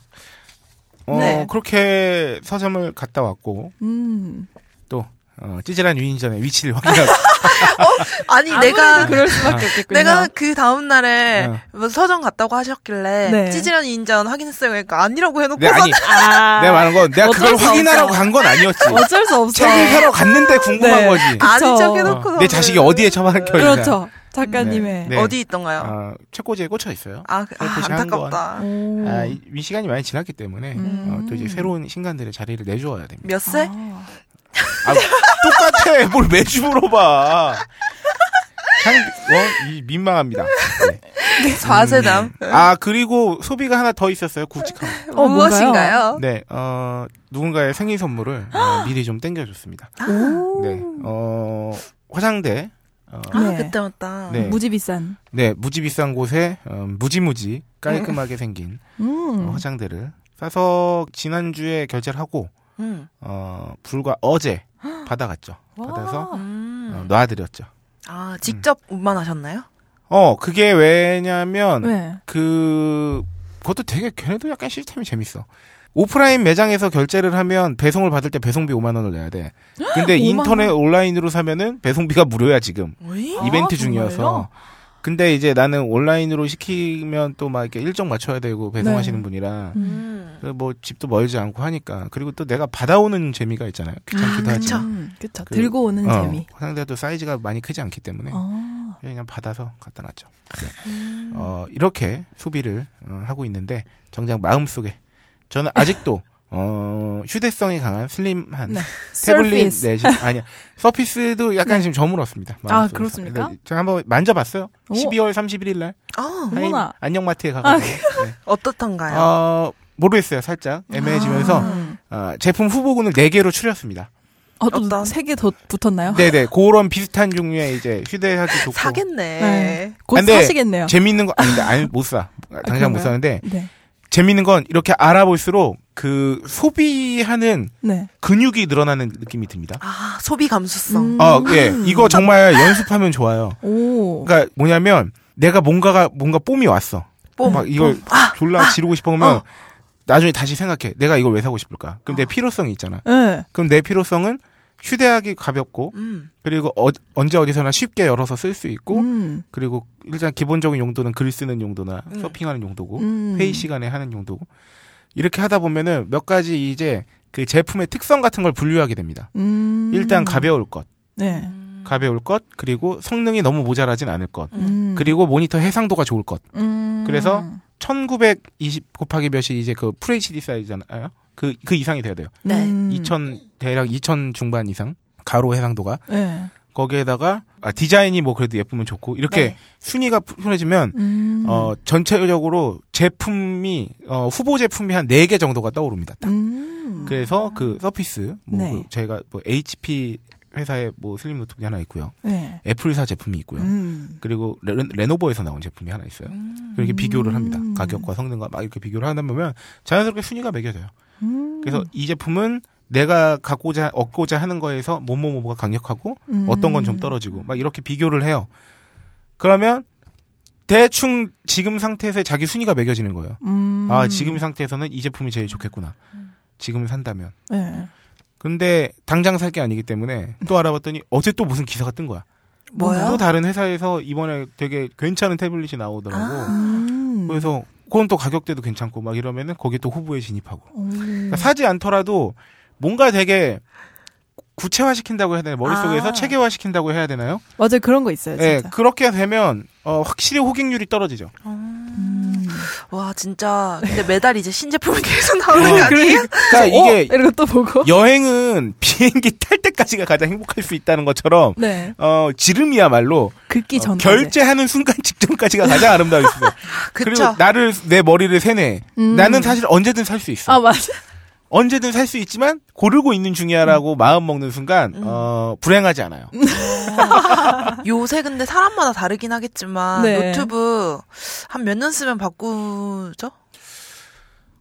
S2: 어,
S5: 네.
S2: 그렇게 서점을 갔다 왔고,
S1: 음.
S2: 또, 어, 찌질한 유인전의 위치를 확인하고,
S5: 아니
S1: 아무래도
S5: 내가
S1: 그럴 수밖에 없겠군요.
S5: 내가 그 다음 날에
S2: 어.
S5: 뭐 서점 갔다고 하셨길래
S1: 네.
S5: 찌질한 인전 확인했어요. 그러니까 아니라고 해놓고
S2: 네, 아니,
S1: 아.
S2: 내가 말한 건, 내가 그걸 확인하라고. 간 건 아니었지.
S1: 어쩔 수 없어.
S2: 책을 사러 갔는데 궁금한
S1: 네.
S2: 거지.
S5: 아닌. 척 해놓고
S2: 어, 내 자식이 어디에 처박혀 있나.
S1: 그렇죠. 작가님의.
S2: 네.
S5: 어디 있던가요?
S2: 어, 책꽂이에 꽂혀 있어요.
S5: 아, 그- 아 안타깝다.
S1: 오.
S2: 아, 이, 이 시간이 많이 지났기 때문에,
S1: 음.
S2: 어, 또 이제 새로운 신간들의 자리를 내줘야 됩니다.
S5: 몇 세?
S1: 아.
S2: 아, 똑같아. 뭘 매주 물어봐. 참, 어, 이 민망합니다. 네.
S5: 좌세남.
S2: 아, 그리고 소비가 하나 더 있었어요. 굵직한. 거.
S1: 어,
S5: 무엇인가요?
S2: 네, 어, 누군가의 생일 선물을 어, 미리 좀 땡겨줬습니다.
S1: 오.
S2: 네, 어, 화장대. 어,
S5: 아,
S1: 네.
S5: 그때 맞다.
S2: 네.
S1: 무지 비싼.
S2: 네, 무지 비싼 곳에 어, 무지무지 깔끔하게 생긴
S1: 음.
S2: 어, 화장대를 싸서 지난주에 결제를 하고
S5: 음.
S2: 어, 불과 어제 받아갔죠.
S1: 와.
S2: 받아서
S5: 음.
S2: 어, 놔드렸죠.
S5: 아, 직접 운반하셨나요?
S2: 어, 그게 왜냐면
S1: 네.
S2: 그 그것도 되게 걔네도 약간 시스템이 재밌어. 오프라인 매장에서 결제를 하면 배송을 받을 때 배송비 5만 원을 내야 돼. 근데
S1: 5만
S2: 인터넷 온라인으로 사면은 배송비가 무료야 지금.
S5: 왜?
S1: 아,
S2: 이벤트
S1: 정말요?
S2: 중이어서. 근데 이제 나는 온라인으로 시키면 또 막 이렇게 일정 맞춰야 되고 배송하시는
S1: 네.
S2: 분이라
S1: 음.
S5: 음.
S2: 그뭐 집도 멀지 않고 하니까 그리고 또 내가 받아오는 재미가 있잖아요. 귀찮기도
S5: 아,
S2: 하지.
S1: 음, 그쵸.
S2: 그-
S1: 들고 오는
S2: 어,
S1: 재미.
S2: 화장대도 사이즈가 많이 크지 않기 때문에
S1: 아.
S2: 그냥 받아서 갖다 놨죠.
S5: 음.
S2: 어, 이렇게 소비를 어, 하고 있는데 정작 마음속에 저는 아직도 어, 휴대성이 강한 슬림한
S1: 네.
S2: 태블릿
S1: 서피스.
S2: 내지 아니야 서피스도 약간
S1: 네.
S2: 지금 저물었습니다.
S1: 아. 그렇습니까?
S2: 제가 한번 만져봤어요.
S1: 오.
S2: 12월 31일 날
S5: 아,
S2: 하인
S1: 어머나.
S2: 안녕마트에 가가지고 네.
S5: 어떻던가요?
S2: 어, 모르겠어요. 살짝 애매해지면서
S1: 음.
S2: 어, 제품 후보군을 4 개로 추렸습니다.
S1: 어, 또
S5: 어떤?
S1: 세개더 붙었나요?
S2: 네네 그런 비슷한 종류의 이제 휴대하기 좋고
S5: 사겠네.
S1: 네. 곧
S2: 근데
S1: 사시겠네요.
S2: 재밌는 거 아닌데 아니 못 사 당장 못
S1: 그런가요?
S2: 사는데
S1: 네.
S2: 재밌는 건 이렇게 알아볼수록 그 소비하는
S1: 네.
S2: 근육이 늘어나는 느낌이 듭니다.
S5: 아, 소비 감수성.
S1: 음.
S2: 어, 예. 이거 정말 연습하면 좋아요.
S1: 오.
S2: 그러니까 뭐냐면 내가 뭔가가 뭔가 뽐이 왔어.
S5: 뽐,
S2: 막 이걸
S5: 뽐. 아,
S2: 졸라 지르고 싶으면
S5: 어.
S2: 나중에 다시 생각해. 내가 이걸 왜 사고 싶을까? 그럼 내
S5: 어.
S2: 필요성이 있잖아.
S1: 네.
S2: 그럼 내 필요성은 휴대하기 가볍고
S5: 음.
S2: 그리고 어, 언제 어디서나 쉽게 열어서 쓸 수 있고
S1: 음.
S2: 그리고 일단 기본적인 용도는 글 쓰는 용도나
S5: 음.
S2: 서핑하는 용도고
S1: 음.
S2: 회의 시간에 하는 용도고 이렇게 하다 보면은 몇 가지 이제 그 제품의 특성 같은 걸 분류하게 됩니다.
S1: 음.
S2: 일단 가벼울 것,
S1: 네.
S5: 음.
S2: 가벼울 것, 그리고 성능이 너무 모자라진 않을 것,
S1: 음.
S2: 그리고 모니터 해상도가 좋을 것.
S1: 음.
S2: 그래서 1920 곱하기 몇이 이제 그 FHD 사이즈잖아요. 그, 그 이상이 돼야 돼요.
S5: 네.
S1: 음.
S2: 2000, 대략 2000 중반 이상. 가로 해상도가.
S1: 네.
S2: 거기에다가, 아, 디자인이 뭐 그래도 예쁘면 좋고, 이렇게
S5: 네.
S2: 순위가 풀어지면,
S1: 음.
S2: 어, 전체적으로 제품이, 어, 후보 제품이 한 4개 정도가 떠오릅니다. 딱.
S1: 음.
S2: 그래서 그 서피스, 뭐,
S1: 네.
S2: 그 저희가 뭐 HP 회사의 뭐 슬림 노트북이 하나 있고요.
S1: 네.
S2: 애플사 제품이 있고요.
S1: 음.
S2: 그리고 레, 레노버에서 나온 제품이 하나 있어요.
S5: 음.
S2: 그렇게
S1: 음.
S2: 비교를 합니다. 가격과 성능과 막 이렇게 비교를 하다 보면 자연스럽게 순위가 매겨져요.
S1: 음.
S2: 그래서 이 제품은 내가 갖고자 얻고자 하는 거에서 뭐뭐뭐가 강력하고
S1: 음.
S2: 어떤 건 좀 떨어지고 막 이렇게 비교를 해요. 그러면 대충 지금 상태에서 자기 순위가 매겨지는 거예요.
S1: 음.
S2: 아 지금 상태에서는 이 제품이 제일 좋겠구나. 지금 산다면.
S1: 네.
S2: 근데 당장 살 게 아니기 때문에 또 알아봤더니 어제 또 무슨 기사가 뜬 거야.
S5: 뭐요?
S2: 또 다른 회사에서 이번에 되게 괜찮은 태블릿이 나오더라고.
S5: 아.
S1: 음.
S2: 그래서 그건 또 가격대도 괜찮고 막 이러면은 거기 또 후보에 진입하고
S1: 오.
S2: 그러니까 사지 않더라도 뭔가 되게 구체화 시킨다고 해야 되나요? 머릿속에서
S5: 아.
S2: 체계화 시킨다고 해야 되나요?
S1: 맞아요. 그런 거 있어요.
S2: 예,
S1: 진짜.
S2: 그렇게 되면 어, 확실히 호객률이 떨어지죠.
S1: 음.
S5: 와, 진짜. 근데 매달 이제 신제품이 계속 나오는 거
S2: 어,
S5: 아니에요?
S2: 그러니까
S1: 어?
S2: 이게
S1: 이러고 또 보고.
S2: 여행은 비행기 탈 때까지가 가장 행복할 수 있다는 것처럼
S1: 네.
S2: 어, 지름이야말로
S1: 긁기
S2: 어,
S1: 전.
S2: 결제하는 순간 직전까지가 가장 아름다울 수 있어요. 그리고. 나를 내 머리를 세뇌.
S1: 음.
S2: 나는 사실 언제든 살 수 있어.
S1: 아 맞아.
S2: 언제든 살 수 있지만 고르고 있는 중이야라고 마음 먹는 순간
S5: 음.
S2: 어, 불행하지 않아요.
S5: 요새 근데 사람마다 다르긴 하겠지만
S1: 네.
S5: 노트북 한 몇 년 쓰면 바꾸죠?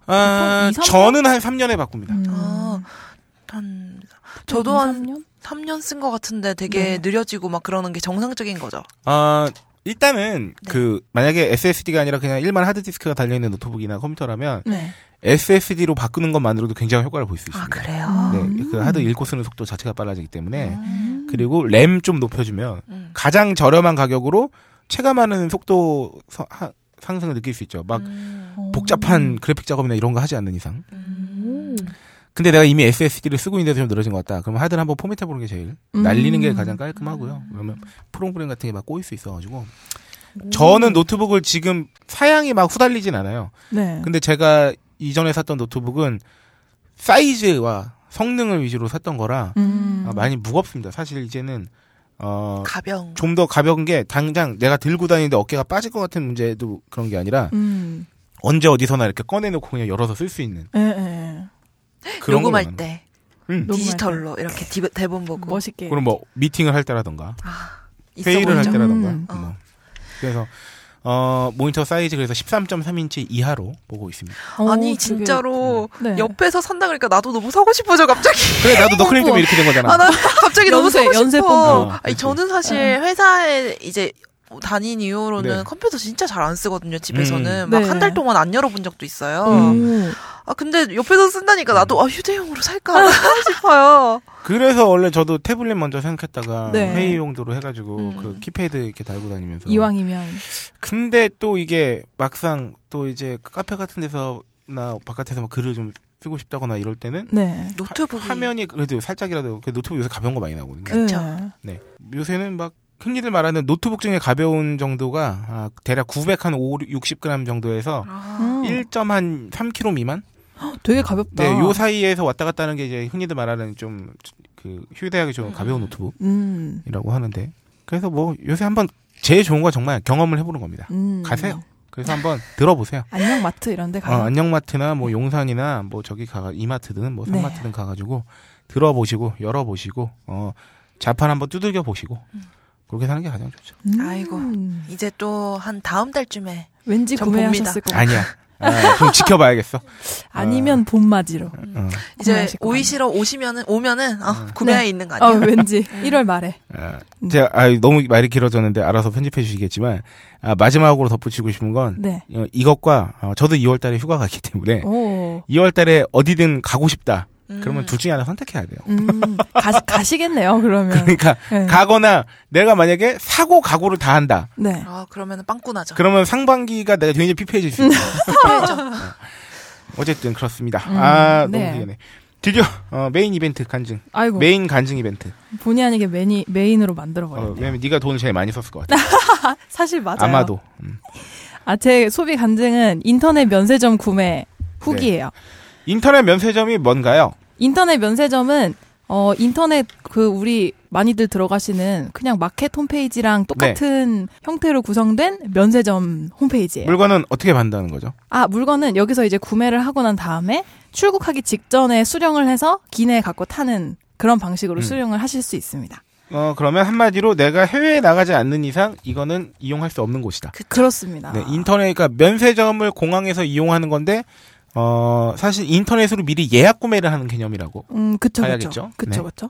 S2: 아,
S1: 이, 삼 년?
S2: 저는 한 3년에 바꿉니다.
S1: 음.
S5: 아, 한 저도 한
S1: 3년?
S5: 3년 쓴 것 같은데 되게
S1: 네.
S5: 느려지고 막 그러는 게 정상적인 거죠.
S2: 아, 일단은
S5: 네.
S2: 그 만약에 SSD가 아니라 그냥 일반 하드 디스크가 달려 있는 노트북이나 컴퓨터라면
S1: 네.
S2: SSD로 바꾸는 것만으로도 굉장히 효과를 볼 수 있습니다.
S5: 아 그래요?
S2: 네, 그 하드 읽고 쓰는 속도 자체가 빨라지기 때문에
S5: 음.
S2: 그리고 램 좀 높여주면
S5: 음.
S2: 가장 저렴한 가격으로 체감하는 속도 서- 하- 상승을 느낄 수 있죠. 막
S5: 음.
S1: 어.
S2: 복잡한 그래픽 작업이나 이런 거 하지 않는 이상.
S5: 음.
S2: 근데 내가 이미 SSD를 쓰고 있는데도 좀 늘어진 것 같다. 그러면 하드를 한번 포맷해 보는 게 제일
S1: 음.
S2: 날리는 게 가장 깔끔하고요. 그러면 프로그램 같은 게 막 꼬일 수 있어가지고 저는 노트북을 지금 사양이 막 후달리진 않아요.
S1: 네.
S2: 근데 제가 이전에 샀던 노트북은 사이즈와 성능을 위주로 샀던 거라
S1: 음.
S2: 아, 많이 무겁습니다. 사실 이제는 어,
S5: 가벼운.
S2: 좀 더 가벼운 게 당장 내가 들고 다니는데 어깨가 빠질 것 같은 문제도 그런 게 아니라
S1: 음.
S2: 언제 어디서나 이렇게 꺼내놓고 그냥 열어서 쓸 수 있는
S1: 예, 예.
S2: 그런
S5: 녹음할. 때
S2: 음.
S1: 녹음할
S5: 디지털로 이렇게 디, 대본 보고
S1: 멋있게.
S2: 그럼 뭐 미팅을 할 때라던가
S5: 아,
S2: 회의를 할? 때라던가
S1: 음.
S2: 뭐. 그래서 어 모니터 사이즈 그래서 13.3인치 이하로 보고 있습니다.
S1: 어,
S5: 아니
S1: 되게-
S5: 진짜로
S1: 네.
S5: 옆에서 산다 그러니까 나도 너무 사고 싶어져 갑자기.
S2: 그래 나도 너클림 때문에 이렇게 된 거잖아.
S5: 아 나 갑자기 너무
S1: 연세,
S5: 사고
S1: 연세
S5: 싶어.
S2: 뽐뿌.
S5: 아니
S2: 그렇지.
S5: 저는 사실 회사에 이제 다닌 이후로는
S2: 네.
S5: 컴퓨터 진짜 잘 안 쓰거든요 집에서는
S2: 음.
S5: 막
S1: 네.
S5: 한달 동안 안 열어본 적도 있어요.
S1: 음.
S5: 아 근데 옆에서 쓴다니까 나도 아 휴대용으로 살까 싶어요.
S2: 그래서 원래 저도 태블릿 먼저 생각했다가
S1: 네.
S2: 회의 용도로 해가지고
S5: 음.
S2: 그 키패드 이렇게 달고 다니면서
S1: 이왕이면.
S2: 근데 또 이게 막상 또 이제 카페 같은 데서나 바깥에서 막 글을 좀 쓰고 싶다거나 이럴 때는
S1: 네.
S5: 노트북이
S2: 화면이 그래도 살짝이라도 그 노트북 요새 가벼운 거 많이 나오거든요.
S5: 그쵸.
S1: 네.
S2: 네. 요새는 막 흔히들 말하는 노트북 중에 가벼운 정도가 아, 대략 900 한 5, 60g 정도에서
S5: 아,
S1: 음.
S2: 1.3kg 미만?
S1: 되게 가볍다.
S2: 네, 요 사이에서 왔다 갔다 하는 게 이제 흔히들 말하는 좀 그 휴대하기 좋은 가벼운 노트북이라고
S1: 음.
S2: 하는데 그래서 뭐 요새 한번 제일 좋은 건 정말 경험을 해보는 겁니다.
S1: 음.
S2: 가세요. 그래서 한번 들어보세요.
S1: 안녕 마트 이런 데
S2: 어. 안녕마트나 뭐 용산이나 뭐 저기 가 이마트든 뭐
S1: 네.
S2: 산마트든 가가지고 들어보시고 열어보시고 어 자판 한번 두들겨 보시고 그렇게 사는 게 가장 좋죠.
S1: 음.
S5: 아이고. 이제 또 한 다음 달쯤에
S1: 왠지
S5: 전
S1: 구매하셨을 것 같아요.
S2: 아니야. 아, 좀 지켜봐야겠어.
S1: 아니면 봄맞이로.
S2: 어,
S5: 이제
S1: 구매하실 것
S5: 오이시러 오시면은 오면은 어, 구매해
S1: 네.
S5: 있는 거
S1: 어,
S5: 아니에요?
S1: 왠지 1월 말에.
S2: 아, 제가 아, 너무 말이 길어졌는데 알아서 편집해 주시겠지만 아, 마지막으로 덧붙이고 싶은 건
S1: 네.
S2: 어, 이것과 어, 저도 2월달에 휴가 가기 때문에
S1: 오.
S2: 2월달에 어디든 가고 싶다.
S5: 음.
S2: 그러면 둘 중에 하나 선택해야 돼요.
S1: 음, 가, 가시겠네요, 그러면.
S2: 그러니까
S1: 네.
S2: 가거나 내가 만약에 사고 각오를 다 한다.
S1: 네.
S5: 아 그러면은 빵꾸 나죠.
S2: 그러면 상반기가 내가 굉장히 피폐해질 수 있어요.
S5: 그래야죠.
S2: 어쨌든 그렇습니다.
S1: 음,
S2: 아 너무
S1: 네.
S2: 되겠네. 드디어 어, 메인 이벤트 간증.
S1: 아이고.
S2: 메인 간증 이벤트.
S1: 본의 아니게 메인이, 메인으로 만들어버렸네요.
S2: 어, 왜냐면 네가 돈을 제일 많이 썼을 것 같아.
S1: 사실 맞아요.
S2: 아마도. 음.
S1: 아, 제 소비 간증은 인터넷 면세점 구매 후기예요.
S2: 인터넷 면세점이 뭔가요?
S1: 인터넷 면세점은 어 인터넷 그 우리 많이들 들어가시는 그냥 마켓 홈페이지랑 똑같은 형태로 구성된 면세점 홈페이지예요.
S2: 물건은 어떻게 받는다는 거죠?
S1: 아 물건은 여기서 이제 구매를 하고 난 다음에 출국하기 직전에 수령을 해서 기내에 갖고 타는 그런 방식으로
S2: 음.
S1: 수령을 하실 수 있습니다.
S2: 어 그러면 한마디로 내가 해외에 나가지 않는 이상 이거는 이용할 수 없는 곳이다.
S1: 그렇습니다.
S2: 네, 인터넷 그러니까 면세점을 공항에서 이용하는 건데 어 사실 인터넷으로 미리 예약 구매를 하는 개념이라고.
S1: 음, 그쵸,
S2: 가야겠죠?
S1: 그쵸. 그쵸,
S2: 네.
S1: 그쵸.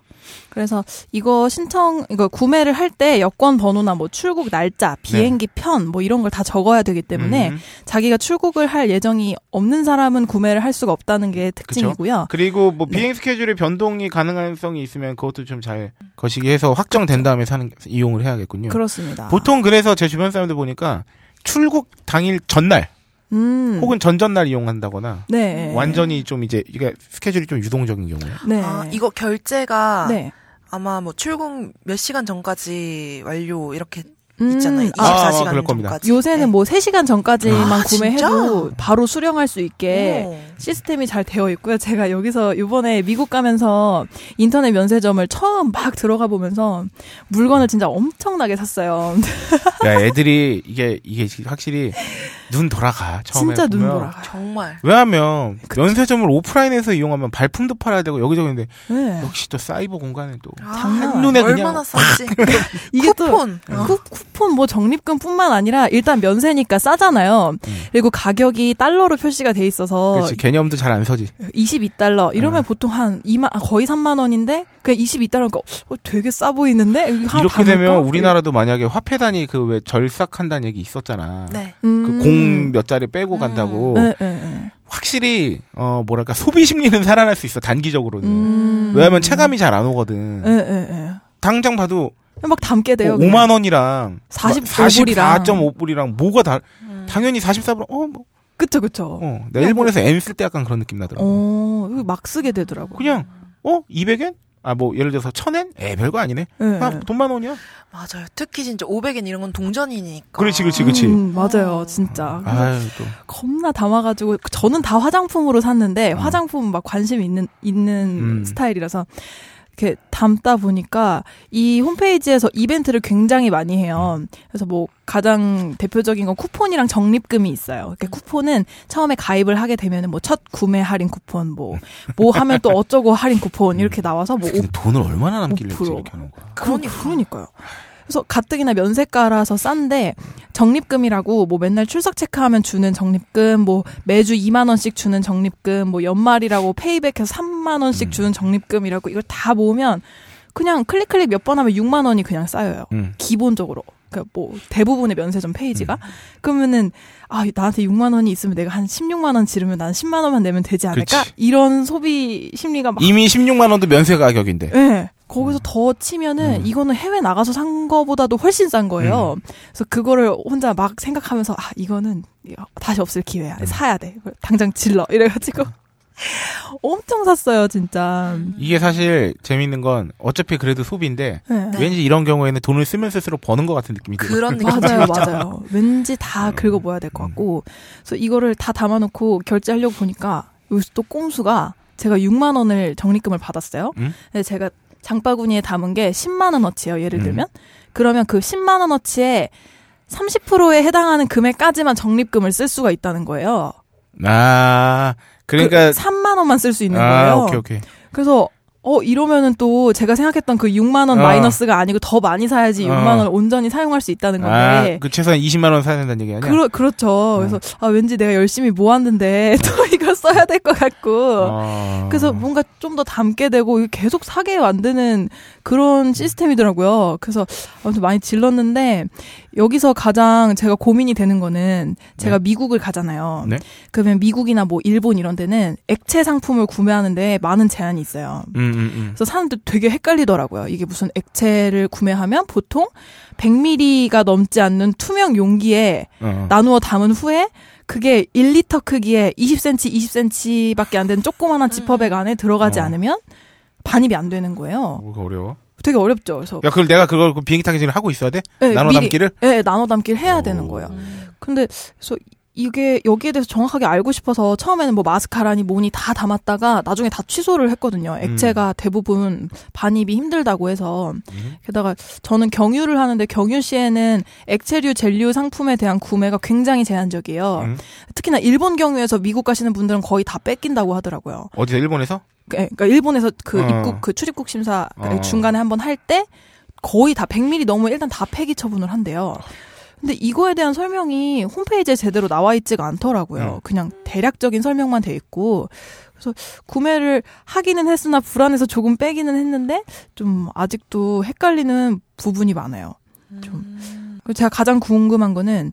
S1: 그래서 이거 신청, 이거 구매를 할 때 여권 번호나 뭐 출국 날짜, 비행기 편, 뭐 이런 걸 다 적어야 되기 때문에
S2: 음.
S1: 자기가 출국을 할 예정이 없는 사람은 구매를 할 수가 없다는 게 특징이고요.
S2: 그리고 뭐
S1: 네.
S2: 비행 스케줄의 변동이 가능성이 있으면 그것도 좀 잘 거시기 해서 확정된 다음에 사는 이용을 해야겠군요.
S1: 그렇습니다.
S2: 보통 그래서 제 주변 사람들 보니까 출국 당일 전날
S1: 음.
S2: 혹은 전전날 이용한다거나
S1: 네.
S2: 완전히 좀 이제 이게 스케줄이 좀 유동적인 경우에
S1: 네.
S5: 아, 이거 결제가
S1: 네.
S5: 아마 뭐 출국 몇 시간 전까지 완료 이렇게
S1: 음,
S5: 있잖아요.
S1: 아,
S5: 24시간
S2: 아, 그럴 겁니다.
S5: 전까지.
S1: 요새는
S5: 네.
S1: 뭐 3시간 전까지만
S5: 아,
S1: 구매해도
S5: 진짜?
S1: 바로 수령할 수 있게
S5: 오.
S1: 시스템이 잘 되어 있고요. 제가 여기서 이번에 미국 가면서 인터넷 면세점을 처음 막 들어가 보면서 물건을 진짜 엄청나게 샀어요.
S2: 야 애들이 이게 이게 확실히 눈 돌아가 처음에
S1: 진짜 눈
S2: 보면.
S1: 돌아가요.
S5: 정말
S2: 왜냐하면 면세점을 오프라인에서 이용하면 발품도 팔아야 되고 여기저기인데
S1: 네.
S2: 역시 또 사이버 공간에 또
S1: 장난
S2: 한눈에 그냥
S5: 얼마나 쌌지.
S1: 이게 또
S5: 쿠폰. 어.
S1: 쿠, 쿠폰 뭐 적립금뿐만 아니라 일단 면세니까 싸잖아요.
S2: 음.
S1: 그리고 가격이 달러로 표시가 돼 있어서
S2: 그렇지 개념도 잘 안 서지
S1: 22달러 이러면
S2: 어.
S1: 보통 한 2만 아, 거의 3만 원인데 그냥 22달러니까 어, 되게 싸 보이는데
S2: 이렇게? 되면 우리나라도 만약에 화폐 단위 그 왜 절삭한다는 얘기 있었잖아
S5: 네.
S1: 음.
S2: 그공몇 자리 빼고
S5: 음.
S2: 간다고
S1: 네, 네, 네.
S2: 확실히 어 뭐랄까 소비 심리는 살아날 수 있어 단기적으로는
S1: 음.
S2: 왜냐하면 체감이 잘 안 오거든
S1: 네, 네, 네.
S2: 당장 봐도
S1: 막 담게 돼요.
S2: 뭐 5만 원이랑
S1: 45 불이랑.
S2: 44.5불이랑 뭐가 다
S5: 음.
S2: 당연히 44불 어 뭐
S1: 그쵸, 그쵸.
S2: 어, 나 일본에서 M 쓸 때 약간 그런 느낌 나더라고.
S1: 어, 막 쓰게 되더라고.
S2: 그냥 어 200엔? 아 뭐 예를 들어서 1000엔? 에 별거 아니네.
S1: 네.
S2: 아, 돈만 원이야.
S5: 맞아요. 특히 진짜 500엔 이런 건 동전이니까.
S2: 그렇지, 그렇지, 그렇지.
S1: 음, 맞아요, 진짜.
S2: 아유 또
S1: 겁나 담아 가지고 저는 다 화장품으로 샀는데 화장품 막 관심 있는 있는
S2: 음.
S1: 스타일이라서 이렇게 담다 보니까 이 홈페이지에서 이벤트를 굉장히 많이 해요. 그래서 뭐 가장 대표적인 건 쿠폰이랑 적립금이 있어요. 이렇게 쿠폰은 처음에 가입을 하게 되면은 뭐 첫 구매 할인 쿠폰 뭐뭐 하면 또 어쩌고 할인 쿠폰 이렇게 나와서 뭐
S2: 근데 돈을 얼마나 남길래
S1: 5%.
S2: 이렇게 하는 거야.
S1: 그러니까. 그러니까요. 그래서 가뜩이나 면세가라서 싼데 적립금이라고 뭐 맨날 출석 체크하면 주는 적립금, 뭐 매주 2만 원씩 주는 적립금, 뭐 연말이라고 페이백해서 3만 원씩
S2: 음.
S1: 주는 적립금이라고 이걸 다 모으면 그냥 클릭 클릭 몇 번 하면 6만 원이 그냥 쌓여요.
S2: 음.
S1: 기본적으로. 그러니까 뭐 대부분의 면세점 페이지가 그러면은 아 나한테 6만 원이 있으면 내가 한 16만 원 지르면 난 10만 원만 내면 되지 않을까?
S2: 그치.
S1: 이런 소비 심리가 막
S2: 이미 16만 원도 면세 가격인데.
S1: 네. 거기서 더 치면은
S2: 음.
S1: 이거는 해외 나가서 산 거보다도 훨씬 싼 거예요. 그래서 그거를 혼자 막 생각하면서 아 이거는 다시 없을 기회야.
S2: 음.
S1: 사야 돼. 당장 질러. 이래가지고 엄청 샀어요, 진짜.
S2: 이게 사실 재밌는 건 어차피 그래도 소비인데
S1: 네.
S5: 네.
S2: 왠지 이런 경우에는 돈을 쓰면 쓸수록 버는 것 같은 느낌이 들어요.
S5: 그런 느낌
S1: 맞아요. 맞아요. 왠지 다
S2: 음.
S1: 긁어 모아야 될 것 같고. 그래서 이거를 다 담아놓고 결제하려고 보니까 여기서 또 꼼수가 제가 6만 원을 적립금을 받았어요.
S2: 음?
S1: 근데 제가 장바구니에 담은 게 10만 원어치예요. 예를
S2: 음.
S1: 들면 그러면 그 10만 원어치에 30%에 해당하는 금액까지만 적립금을 쓸 수가 있다는 거예요.
S2: 아 그러니까
S1: 그 3만 원만 쓸 수 있는
S2: 아
S1: 거예요.
S2: 오케이 오케이.
S1: 그래서 어 이러면은 또 제가 생각했던 그 6만 원
S2: 어.
S1: 마이너스가 아니고 더 많이 사야지
S2: 어.
S1: 6만 원 온전히 사용할 수 있다는 건데.
S2: 아 그 최소한 20만 원 사야 된다는 얘기 아니야?
S1: 그러, 그렇죠. 그래서 아 왠지 내가 열심히 모았는데 또 이걸 써야 될 것 같고.
S2: 어.
S1: 그래서 뭔가 좀 더 담게 되고 계속 사게 만드는 그런 시스템이더라고요. 그래서 아무튼 많이 질렀는데 여기서 가장 제가 고민이 되는 거는 제가
S2: 네.
S1: 미국을 가잖아요.
S2: 네.
S1: 그러면 미국이나 뭐 일본 이런 데는 액체 상품을 구매하는데 많은 제한이 있어요.
S2: 음, 음, 음.
S1: 그래서 사람들 되게 헷갈리더라고요. 이게 무슨 액체를 구매하면 보통 100ml가 넘지 않는 투명 용기에
S2: 어.
S1: 나누어 담은 후에 그게 1리터 크기에 20cm, 20cm밖에 안 되는 조그마한 지퍼백 안에 들어가지
S2: 어.
S1: 않으면 반입이 안 되는 거예요.
S2: 뭐가 어려워?
S1: 되게 어렵죠. 그래서
S2: 야, 그걸 내가 그걸 그 비행기 타기 전에 하고 있어야 돼?
S1: 네,
S2: 나눠
S1: 미리-
S2: 담기를?
S1: 네, 나눠 담기를 해야 되는
S2: 오.
S1: 거예요. 근데 그래서 이게 여기에 대해서 정확하게 알고 싶어서 처음에는 뭐 마스카라니 뭐니 다 담았다가 나중에 다 취소를 했거든요. 액체가 대부분 반입이 힘들다고 해서
S2: 음.
S1: 게다가 저는 경유를 하는데 경유 시에는 액체류, 젤류 상품에 대한 구매가 굉장히 제한적이에요.
S2: 음.
S1: 특히나 일본 경유에서 미국 가시는 분들은 거의 다 뺏긴다고 하더라고요.
S2: 어디서 일본에서?
S1: 그러니까 일본에서 그
S2: 어.
S1: 입국 그 출입국 심사
S2: 어.
S1: 중간에 한번 할 때 거의 다 100ml 넘으면 일단 다 폐기 처분을 한대요. 근데 이거에 대한 설명이 홈페이지에 제대로 나와 있지가 않더라고요.
S2: 음.
S1: 그냥 대략적인 설명만 돼 있고 그래서 구매를 하기는 했으나 불안해서 조금 빼기는 했는데 좀 아직도 헷갈리는 부분이 많아요. 좀. 그리고 제가 가장 궁금한 거는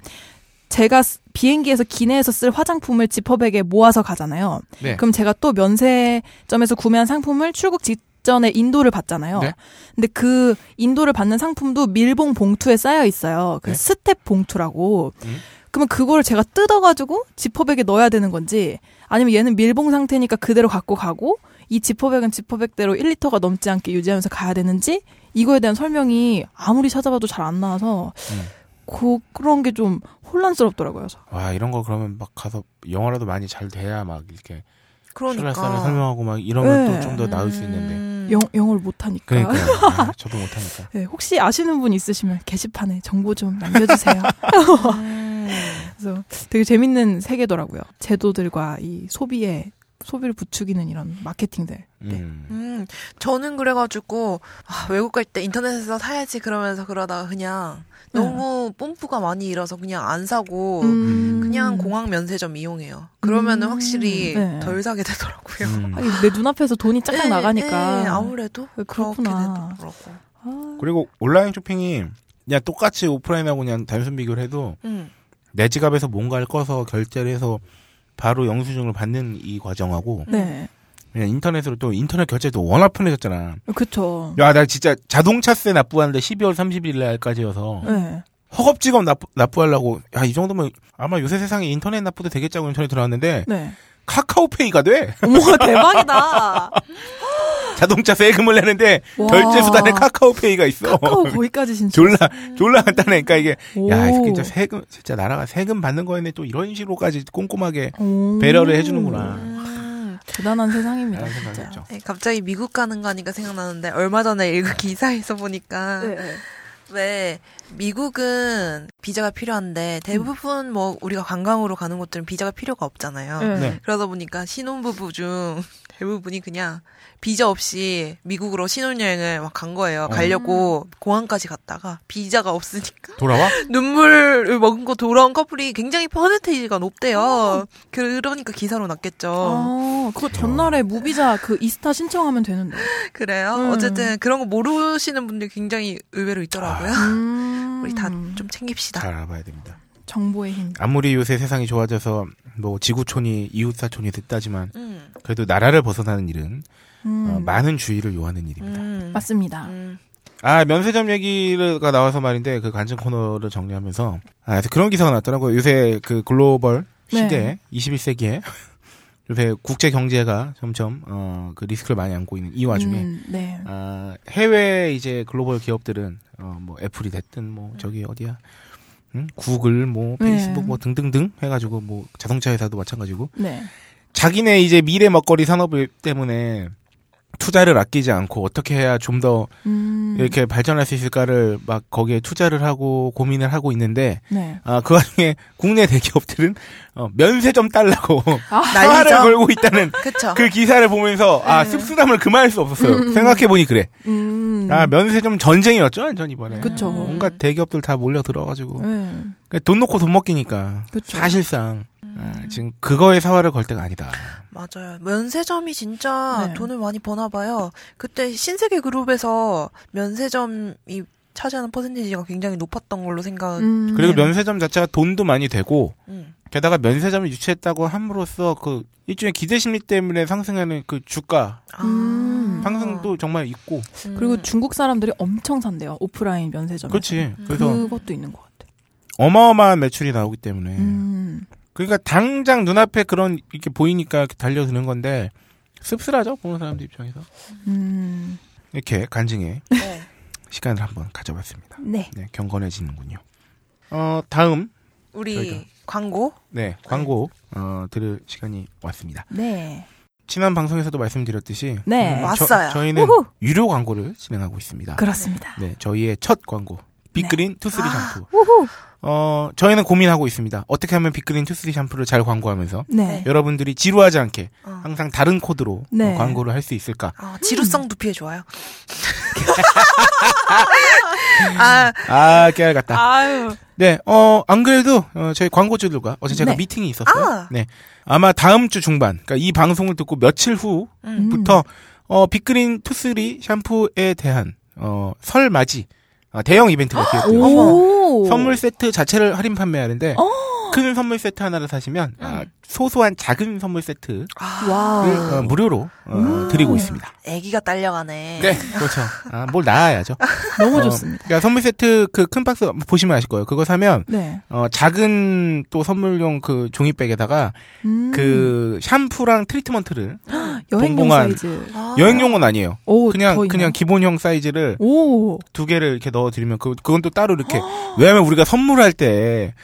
S1: 제가 쓰- 비행기에서 기내에서 쓸 화장품을 지퍼백에 모아서 가잖아요.
S2: 네.
S1: 그럼 제가 또 면세점에서 구매한 상품을 출국 직 전에 인도를 받잖아요.
S2: 네.
S1: 근데 그 인도를 받는 상품도 밀봉 봉투에 싸여 있어요. 그
S2: 네.
S1: STEB 봉투라고.
S2: 음.
S1: 그러면 그거를 제가 뜯어가지고 지퍼백에 넣어야 되는 건지 아니면 얘는 밀봉 상태니까 그대로 갖고 가고 이 지퍼백은 지퍼백대로 1리터가 넘지 않게 유지하면서 가야 되는지 이거에 대한 설명이 아무리 찾아봐도 잘 안 나와서
S2: 음.
S1: 그, 그런 게 좀 혼란스럽더라고요. 그래서.
S2: 와, 이런 거 그러면 막 가서 영어라도 많이 잘 돼야 막 이렇게
S5: 그러니까.
S2: 출발선을 설명하고 막 이러면
S1: 네.
S2: 또좀 더 나을 수 있는데.
S5: 음.
S1: 영, 영어를 못하니까.
S2: 그러니까 아, 저도 못하니까.
S1: 네, 혹시 아시는 분 있으시면 게시판에 정보 좀 남겨주세요.
S5: 음.
S1: 그래서 되게 재밌는 세계더라고요. 제도들과 이 소비에 소비를 부추기는 이런 마케팅들. 네.
S2: 음.
S5: 음, 저는 그래가지고 아, 외국 갈 때 인터넷에서 사야지 그러면서 그러다가 그냥
S1: 네.
S5: 너무 뽐뿌가 많이 일어서 그냥 안 사고
S1: 음.
S5: 그냥 공항 면세점 이용해요. 그러면은
S1: 음.
S5: 확실히
S1: 네.
S5: 덜 사게 되더라고요.
S2: 음.
S1: 하긴 내 눈앞에서 돈이 짝짝
S5: 네,
S1: 나가니까.
S5: 네, 아무래도
S1: 네,
S5: 그렇게
S1: 그렇구나.
S5: 되더라고.
S1: 아,
S2: 그리고 온라인 쇼핑이 그냥 똑같이 오프라인하고 그냥 단순 비교를 해도
S5: 음.
S2: 내 지갑에서 뭔가를 꺼서 결제를 해서 바로 영수증을 받는 이 과정하고
S1: 네.
S2: 그냥 인터넷으로 또 인터넷 결제도 워낙 편해졌잖아.
S1: 그쵸.
S2: 야, 나 진짜 자동차세 납부하는데 12월 30일 날까지여서
S1: 네.
S2: 허겁지겁 납부, 납부하려고 야, 이 정도면 아마 요새 세상에 인터넷 납부도 되겠자고 인터넷 들어왔는데
S1: 네.
S2: 카카오페이가 돼.
S1: 어머, 대박이다.
S2: 자동차 세금을 내는데
S1: 와.
S2: 결제 수단에 카카오페이가 있어.
S1: 카카오 거기까지 진짜.
S2: 졸라 졸라 간단해. 그러니까 이게
S1: 오.
S2: 야, 진짜 세금 진짜 나라가 세금 받는 거에는 또 이런 식으로까지 꼼꼼하게
S1: 오.
S2: 배려를 해주는구나.
S5: 음.
S1: 대단한 세상입니다, 진짜.
S5: 네, 갑자기 미국 가는 거 하니까 생각나는데 얼마 전에 읽은 기사에서 보니까
S1: 네, 네.
S5: 왜 미국은 비자가 필요한데 대부분 뭐 우리가 관광으로 가는 곳들은 비자가 필요가 없잖아요.
S1: 네.
S2: 네.
S5: 그러다 보니까 신혼부부 중 대부분이 그냥 비자 없이 미국으로 신혼여행을 막 간 거예요. 가려고 공항까지 갔다가 비자가 없으니까
S2: 돌아와?
S5: 눈물을 먹은 거 돌아온 커플이 굉장히 퍼센테이지가 높대요. 그러니까 기사로 났겠죠.
S1: 아, 그거 전날에 무비자 그 이스타 신청하면 되는데.
S5: 그래요?
S1: 음.
S5: 어쨌든 그런 거 모르시는 분들 굉장히 의외로 있더라고요.
S1: 음.
S5: 우리 다 좀 챙깁시다.
S2: 잘 알아봐야 됩니다.
S1: 정보의 힘.
S2: 아무리 요새 세상이 좋아져서 뭐 지구촌이 이웃사촌이 됐다지만
S5: 음,
S2: 그래도 나라를 벗어나는 일은
S1: 음.
S2: 어, 많은 주의를 요하는 일입니다.
S5: 음,
S1: 맞습니다.
S5: 음.
S2: 아 면세점 얘기가 나와서 말인데 그 간증 코너를 정리하면서 아 그래서 그런 기사가 났더라고요. 요새 그 글로벌 시대
S1: 네.
S2: 21세기에 요새 국제 경제가 점점 어, 그 리스크를 많이 안고 있는 이 와중에
S1: 음, 네.
S2: 아, 해외 이제 글로벌 기업들은 어, 뭐 애플이 됐든 뭐 저기 어디야 응? 구글 뭐
S1: 네.
S2: 페이스북 뭐 등등등 해가지고 뭐 자동차 회사도 마찬가지고
S1: 네.
S2: 자기네 이제 미래 먹거리 산업 때문에 투자를 아끼지 않고 어떻게 해야 좀더
S1: 음.
S2: 이렇게 발전할 수 있을까를 막 거기에 투자를 하고 고민을 하고 있는데
S1: 네.
S2: 아, 그 와중에 국내 대기업들은 어, 면세 좀 달라고
S1: 아,
S2: 화를
S5: 난리죠.
S2: 걸고 있다는.
S5: 그
S2: 기사를 보면서 아
S1: 네.
S2: 씁쓸함을 그만할 수 없었어요.
S1: 음.
S2: 생각해 보니 그래.
S1: 음.
S2: 아 면세 좀 전쟁이었죠 완전 이번에.
S1: 그쵸.
S2: 뭔가 대기업들 다 몰려 들어가지고
S1: 네.
S2: 그돈 놓고 돈 먹기니까
S1: 그쵸.
S2: 사실상 아, 지금 그거에 사활을 걸 때가 아니다.
S5: 맞아요. 면세점이 진짜
S1: 네.
S5: 돈을 많이 버나 봐요. 그때 신세계 그룹에서 면세점이 차지하는 퍼센테이지가 굉장히 높았던 걸로 생각. 음.
S1: 음.
S2: 그리고 면세점 자체가 돈도 많이 되고
S5: 음.
S2: 게다가 면세점을 유치했다고 함으로써 그 일종의 기대 심리 때문에 상승하는 그 주가
S1: 음.
S2: 상승도 정말 있고
S5: 음.
S1: 그리고 중국 사람들이 엄청 산대요. 오프라인 면세점.
S2: 그렇지. 그래서
S1: 그것도 있는 것 같아.
S2: 어마어마한 매출이 나오기 때문에
S1: 음.
S2: 그러니까 당장 눈앞에 그런 이렇게 보이니까 달려드는 건데 씁쓸하죠 보는 사람들 입장에서
S1: 음.
S2: 이렇게 간증의
S5: 네.
S2: 시간을 한번 가져봤습니다.
S1: 네.
S2: 네 경건해지는군요. 어 다음
S5: 우리
S2: 저희가.
S5: 광고.
S2: 네 광고 어 들을 시간이 왔습니다.
S1: 네.
S2: 지난 방송에서도 말씀드렸듯이
S1: 네.
S2: 음,
S5: 왔어요.
S2: 저희는. 유료 광고를 진행하고 있습니다.
S1: 그렇습니다.
S2: 네 저희의 첫 광고 빅그린 투쓰리 샴푸.
S1: 우후.
S2: 어 저희는 고민하고 있습니다. 어떻게 하면 빅그린 투쓰리 샴푸를 잘 광고하면서
S1: 네.
S2: 여러분들이 지루하지 않게
S5: 어.
S2: 항상 다른 코드로
S1: 네.
S2: 어, 광고를 할 수 있을까?
S5: 아, 지루성 두피에 좋아요. 아,
S2: 아 깨알 같다.
S1: 아유.
S2: 네, 어, 안 그래도, 어, 저희 광고주들과 어제 제가
S1: 네.
S2: 미팅이 있었어요.
S5: 아.
S2: 네. 아마 다음 주 중반, 그러니까 이 방송을 듣고 며칠
S5: 음.
S2: 후부터, 어, 빅그린 투쓰리 샴푸에 대한, 어, 설 맞이, 어, 대형 이벤트가 기획되어 있어요.
S1: 오.
S2: 선물 세트 자체를 할인 판매하는데,
S1: 어.
S2: 큰 선물 세트 하나를 사시면, 아, 소소한 작은 선물 세트를
S5: 아.
S2: 어, 무료로, 어, 드리고 있습니다.
S5: 애기가 딸려가네.
S2: 네, 그렇죠. 아, 뭘 나아야죠.
S1: 너무
S2: 어,
S1: 좋습니다.
S2: 그러니까 선물 세트 그 큰 박스 보시면 아실 거예요. 그거 사면,
S1: 네.
S2: 어, 작은 또 선물용 그 종이백에다가
S1: 음.
S2: 그 샴푸랑 트리트먼트를
S1: 여행용
S2: 봉봉한-
S1: 사이즈.
S5: 아.
S2: 여행용은 아니에요.
S1: 오,
S2: 그냥? 그냥 기본형 사이즈를
S1: 오.
S2: 두 개를 이렇게 넣어 드리면 그 그건 또 따로 이렇게 왜냐하면 우리가 선물할 때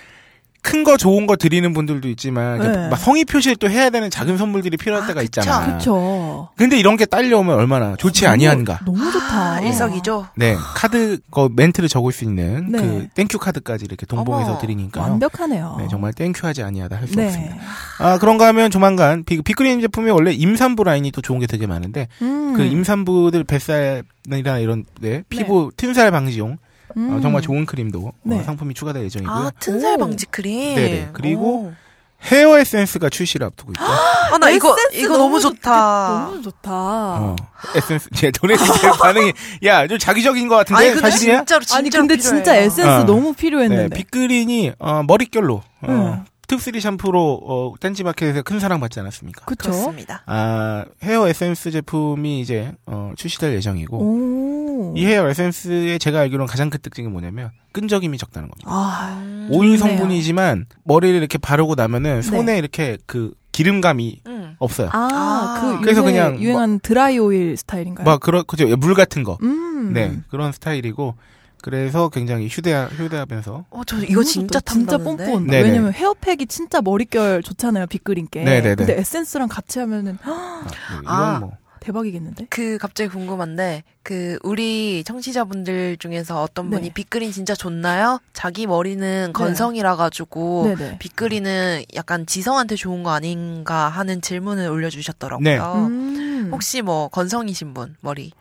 S2: 큰 거 좋은 거 드리는 분들도 있지만
S1: 네.
S2: 막 성의 표시를 또 해야 되는 작은 선물들이 필요할
S5: 아,
S2: 때가. 있잖아.
S1: 그쵸.
S2: 근데 이런 게 딸려오면 얼마나 좋지 아니한가.
S1: 너무 좋다.
S5: 아, 일석이조.
S2: 네 카드 거 멘트를 적을 수 있는
S1: 네.
S2: 그 thank you 카드까지 이렇게 동봉해서
S5: 어머,
S2: 드리니까요.
S1: 완벽하네요.
S2: 네 정말 thank you하지 아니하다 할 수
S1: 네.
S2: 없습니다. 아, 그런가 하면 조만간 비, 빅그린 제품이 원래 임산부 라인이 또 좋은 게 되게 많은데
S1: 음.
S2: 그 임산부들 뱃살이나 이런 데 피부 튼살 방지용
S1: 음.
S2: 어, 정말 좋은 크림도
S1: 네.
S2: 어, 상품이 추가될 예정이고요.
S5: 아, 튼살
S1: 오.
S5: 방지 크림.
S2: 네네. 그리고
S5: 오.
S2: 헤어 에센스가 출시를 앞두고 있다.
S5: 아, 나 이거, 이거 너무 좋다.
S1: 너무 좋다.
S2: 어, 에센스. 제 돈에 제 반응이 야, 좀 작위적인 것 같은데
S5: 아니, 근데
S2: 사실이야?
S5: 진짜로, 진짜로
S1: 아니 근데
S5: 필요해요.
S1: 진짜 에센스
S2: 어.
S1: 너무
S2: 네,
S1: 필요했는데.
S2: 빅그린이 어, 머릿결로 어,
S1: 네.
S2: 투쓰리 샴푸로 어, 딴지마켓에서 큰 사랑 받지 않았습니까?
S1: 그쵸?
S5: 그렇습니다.
S2: 아, 헤어 에센스 제품이 이제 어, 출시될 예정이고
S1: 오.
S2: 이 헤어 에센스의 제가 알기로는 가장 큰 특징이 뭐냐면 끈적임이 적다는 겁니다.
S1: 아.
S5: 음.
S2: 오일
S1: 좋네요.
S2: 성분이지만 머리를 이렇게 바르고 나면은 손에 이렇게 그 기름감이
S5: 음.
S2: 없어요.
S1: 아,
S5: 아.
S1: 그
S2: 그래서 그냥 뭐
S1: 유행한 드라이 오일 스타일인가요?
S2: 막 그런 그죠 물 같은 거.
S1: 음.
S2: 네 그런 스타일이고 그래서 굉장히 휴대 휴대하면서
S5: 어, 저 이거 진짜
S1: 진짜.
S2: 네네.
S1: 왜냐면 헤어팩이 진짜 머릿결 좋잖아요, 빗그린 게.
S2: 네네네.
S1: 근데 에센스랑 같이 하면은 헉,
S2: 아, 네, 이건
S5: 아.
S2: 뭐
S1: 대박이겠는데?
S5: 그 갑자기 궁금한데 그 우리 청취자분들 중에서 어떤 분이
S1: 네.
S5: 빗그린 진짜 좋나요? 자기 머리는 건성이라 가지고
S1: 네네.
S5: 빗그린은 약간 지성한테 좋은 거 아닌가 하는 질문을 올려주셨더라고요.
S2: 네.
S1: 음.
S5: 혹시 뭐 건성이신 분 머리?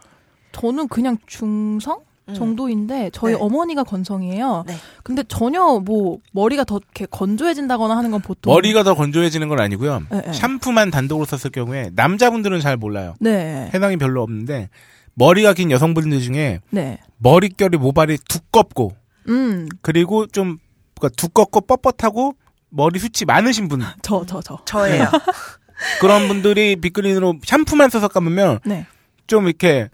S1: 저는 그냥 중성
S5: 음.
S1: 정도인데 저희
S5: 네.
S1: 어머니가 건성이에요.
S5: 네.
S1: 근데 전혀 뭐 머리가 더 이렇게 건조해진다거나 하는 건 보통
S2: 머리가 더 건조해지는 건 아니고요.
S1: 네, 네.
S2: 샴푸만 단독으로 썼을 경우에 남자분들은 잘 몰라요.
S1: 네.
S2: 해당이 별로 없는데 머리가 긴 여성분들 중에
S1: 네.
S2: 머릿결이 모발이 두껍고
S1: 음.
S2: 그리고 좀 그러니까 두껍고 뻣뻣하고 머리 숱이 많으신 분
S1: 저 저 저.
S5: 저예요.
S2: 그런 분들이 빅그린으로 샴푸만 써서 감으면
S1: 네.
S2: 좀 이렇게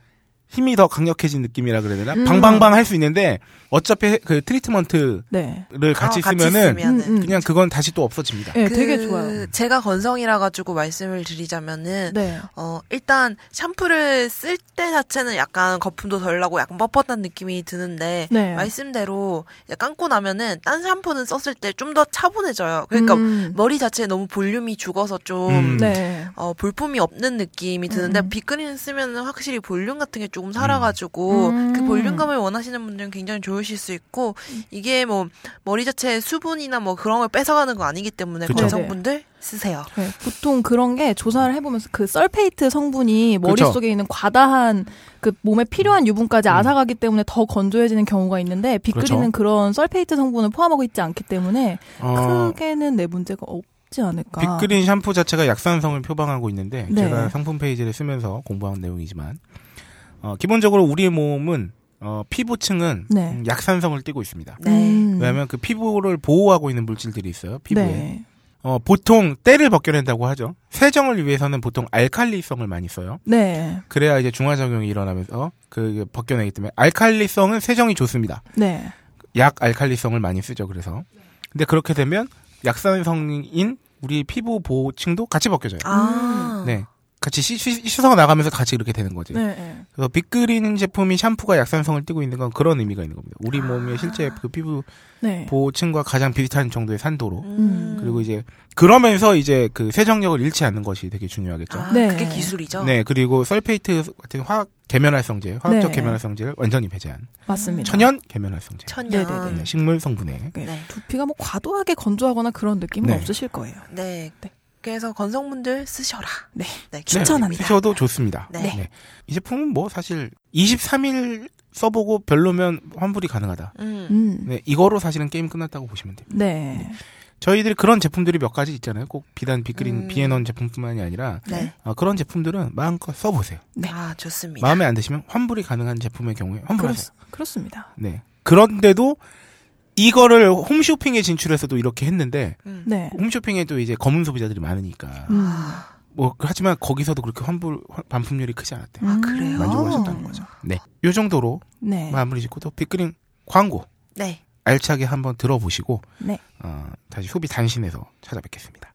S2: 힘이 더 강력해진 느낌이라 그래야 되나?
S1: 음.
S2: 방방방 할 수 있는데 어차피 그 트리트먼트를
S1: 네.
S2: 같이
S5: 어, 같이
S2: 쓰면은.
S1: 음, 음.
S2: 그냥 그건 다시 또 없어집니다.
S1: 네,
S5: 그
S1: 되게 좋아요.
S5: 제가 건성이라 가지고 말씀을 드리자면은
S1: 네.
S5: 어 일단 샴푸를 쓸 때 자체는 약간 거품도 덜 나고 약간 뻣뻣한 느낌이 드는데
S1: 네.
S5: 말씀대로 감고 나면은 딴 샴푸는 썼을 때 좀 더 차분해져요. 그러니까
S1: 음.
S5: 머리 자체에 너무 볼륨이 죽어서 좀
S2: 음.
S1: 네.
S5: 어, 볼품이 없는 느낌이 드는데
S1: 음.
S5: 빅그린 쓰면은 확실히 볼륨 같은 게 조금 살아가지고
S1: 음.
S5: 그 볼륨감을 원하시는 분들은 굉장히 좋으실 수 있고 이게 뭐 머리 자체에 수분이나 뭐 그런 걸 뺏어가는 거 아니기 때문에
S2: 그쵸.
S5: 건성분들 쓰세요.
S1: 네, 보통 그런 게 조사를 해보면서 그 설페이트 성분이. 머릿속에 있는 과다한 그 몸에 필요한 유분까지
S2: 음.
S1: 앗아가기 때문에 더 건조해지는 경우가 있는데 빅그린은
S2: 그렇죠.
S1: 그런 설페이트 성분을 포함하고 있지 않기 때문에
S2: 어,
S1: 크게는 내 문제가 없지 않을까.
S2: 빅그린 샴푸 자체가 약산성을 표방하고 있는데
S1: 네.
S2: 제가 상품 페이지를 쓰면서 공부한 내용이지만 어, 기본적으로 우리의 몸은 어, 피부층은
S1: 네.
S2: 음, 약산성을 띠고 있습니다.
S5: 네.
S1: 음.
S2: 왜냐하면 그 피부를 보호하고 있는 물질들이 있어요. 피부에.
S1: 네.
S2: 어, 보통 때를 벗겨낸다고 하죠. 세정을 위해서는 보통 알칼리성을 많이 써요.
S1: 네.
S2: 그래야 이제 중화작용이 일어나면서 그 벗겨내기 때문에 알칼리성은 세정이 좋습니다.
S1: 네.
S2: 약 알칼리성을 많이 쓰죠. 그래서 근데 그렇게 되면 약산성인 우리 피부 보호층도 같이 벗겨져요.
S5: 아.
S2: 네. 같이 씻, 씻, 씻어 나가면서 같이 이렇게 되는 거지.
S1: 네. 네.
S2: 그래서 빅그린 제품이 샴푸가 약산성을 띠고 있는 건 그런 의미가 있는 겁니다. 우리
S5: 아.
S2: 몸의 실제 그 피부
S1: 네.
S2: 보호층과 가장 비슷한 정도의 산도로.
S5: 음.
S2: 그리고 이제 그러면서 이제 그 세정력을 잃지 않는 것이 되게 중요하겠죠.
S5: 아,
S1: 네.
S5: 그게 기술이죠.
S2: 네, 그리고 설페이트 같은 화학 계면활성제, 화학적
S1: 네.
S2: 계면활성제를 완전히 배제한
S1: 맞습니다.
S2: 천연 계면활성제.
S5: 천년.
S1: 네네네.
S2: 네, 식물 성분에
S1: 네.
S5: 네.
S1: 두피가 뭐 과도하게 건조하거나 그런 느낌은
S2: 네.
S1: 없으실 거예요.
S5: 네.
S1: 네.
S5: 그래서 건성분들 쓰셔라.
S1: 네.
S5: 네.
S1: 추천합니다.
S2: 쓰셔도 좋습니다.
S5: 네.
S2: 이 제품은 뭐 사실 23일 써보고 별로면 환불이 가능하다.
S5: 음.
S1: 음.
S2: 네, 이거로 사실은 게임 끝났다고 보시면 됩니다.
S1: 네.
S2: 저희들이 그런 제품들이 몇 가지 있잖아요. 꼭 비단 빅그린
S5: 음.
S2: 비앤원 제품뿐만이 아니라
S5: 네.
S2: 어, 그런 제품들은 마음껏 써보세요.
S1: 네.
S5: 아, 좋습니다.
S2: 마음에 안 드시면 환불이 가능한 제품의 경우에 환불하세요.
S1: 그렇, 그렇습니다.
S2: 네. 그런데도 이거를 홈쇼핑에 진출해서도 이렇게 했는데
S5: 음.
S1: 네.
S2: 홈쇼핑에도 이제 검은 소비자들이 많으니까
S1: 음.
S2: 뭐 하지만 거기서도 그렇게 환불 반품률이 크지 않았대요.
S5: 아, 그래요?
S2: 만족하셨다는 거죠. 네. 요 정도로
S1: 네.
S2: 마무리 짓고 또 빅그린 광고
S5: 네.
S2: 알차게 한번 들어보시고
S1: 네.
S2: 어, 다시 소비 단신에서 찾아뵙겠습니다.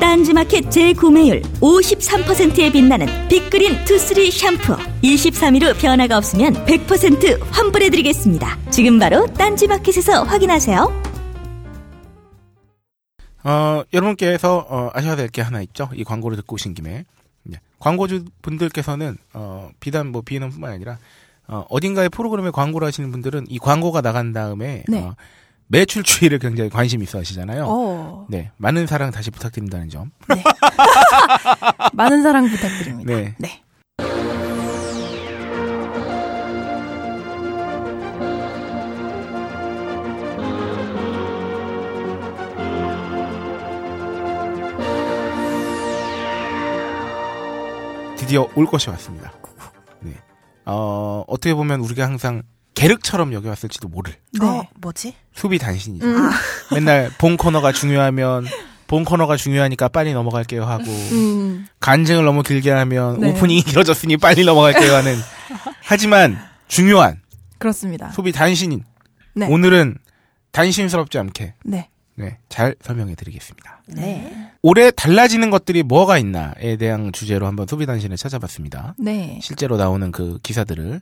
S6: 딴지마켓 재구매율 53%에 빛나는 빅그린 투쓰리 샴푸 23일 후 변화가 없으면 100% 환불해드리겠습니다. 지금 바로 딴지마켓에서 확인하세요.
S2: 어, 여러분께서 어, 아셔야 될 게 하나 있죠. 이 광고를 듣고 오신 김에 네. 광고주 분들께서는 어, 비단 뭐 비엔뿐만 아니라 어, 어딘가의 프로그램에 광고를 하시는 분들은 이 광고가 나간 다음에
S1: 네.
S2: 어, 매출 추이를 굉장히 관심 있어 하시잖아요.
S1: 어.
S2: 네, 많은 사랑 다시 부탁드린다는 점.
S1: 많은 사랑 부탁드립니다.
S2: 네.
S1: 네.
S2: 드디어 올 것이 왔습니다. 네. 어, 어떻게 보면 우리가 항상 계륵처럼 여겨왔을지도 모를
S1: 네.
S5: 어, 뭐지?
S2: 소비 단신이죠.
S1: 음.
S2: 맨날 본 코너가 중요하면 본 코너가 중요하니까 빨리 넘어갈게요 하고
S1: 음.
S2: 간증을 너무 길게 하면
S1: 네.
S2: 오프닝이 길어졌으니 빨리 넘어갈게요 하는 하지만 중요한
S1: 그렇습니다.
S2: 소비 단신인
S1: 네.
S2: 오늘은 단신스럽지 않게
S1: 네.
S2: 네, 잘 설명해 드리겠습니다.
S1: 네.
S2: 올해 달라지는 것들이 뭐가 있나에 대한 주제로 한번 소비 단신을 찾아봤습니다.
S1: 네.
S2: 실제로 나오는 그 기사들을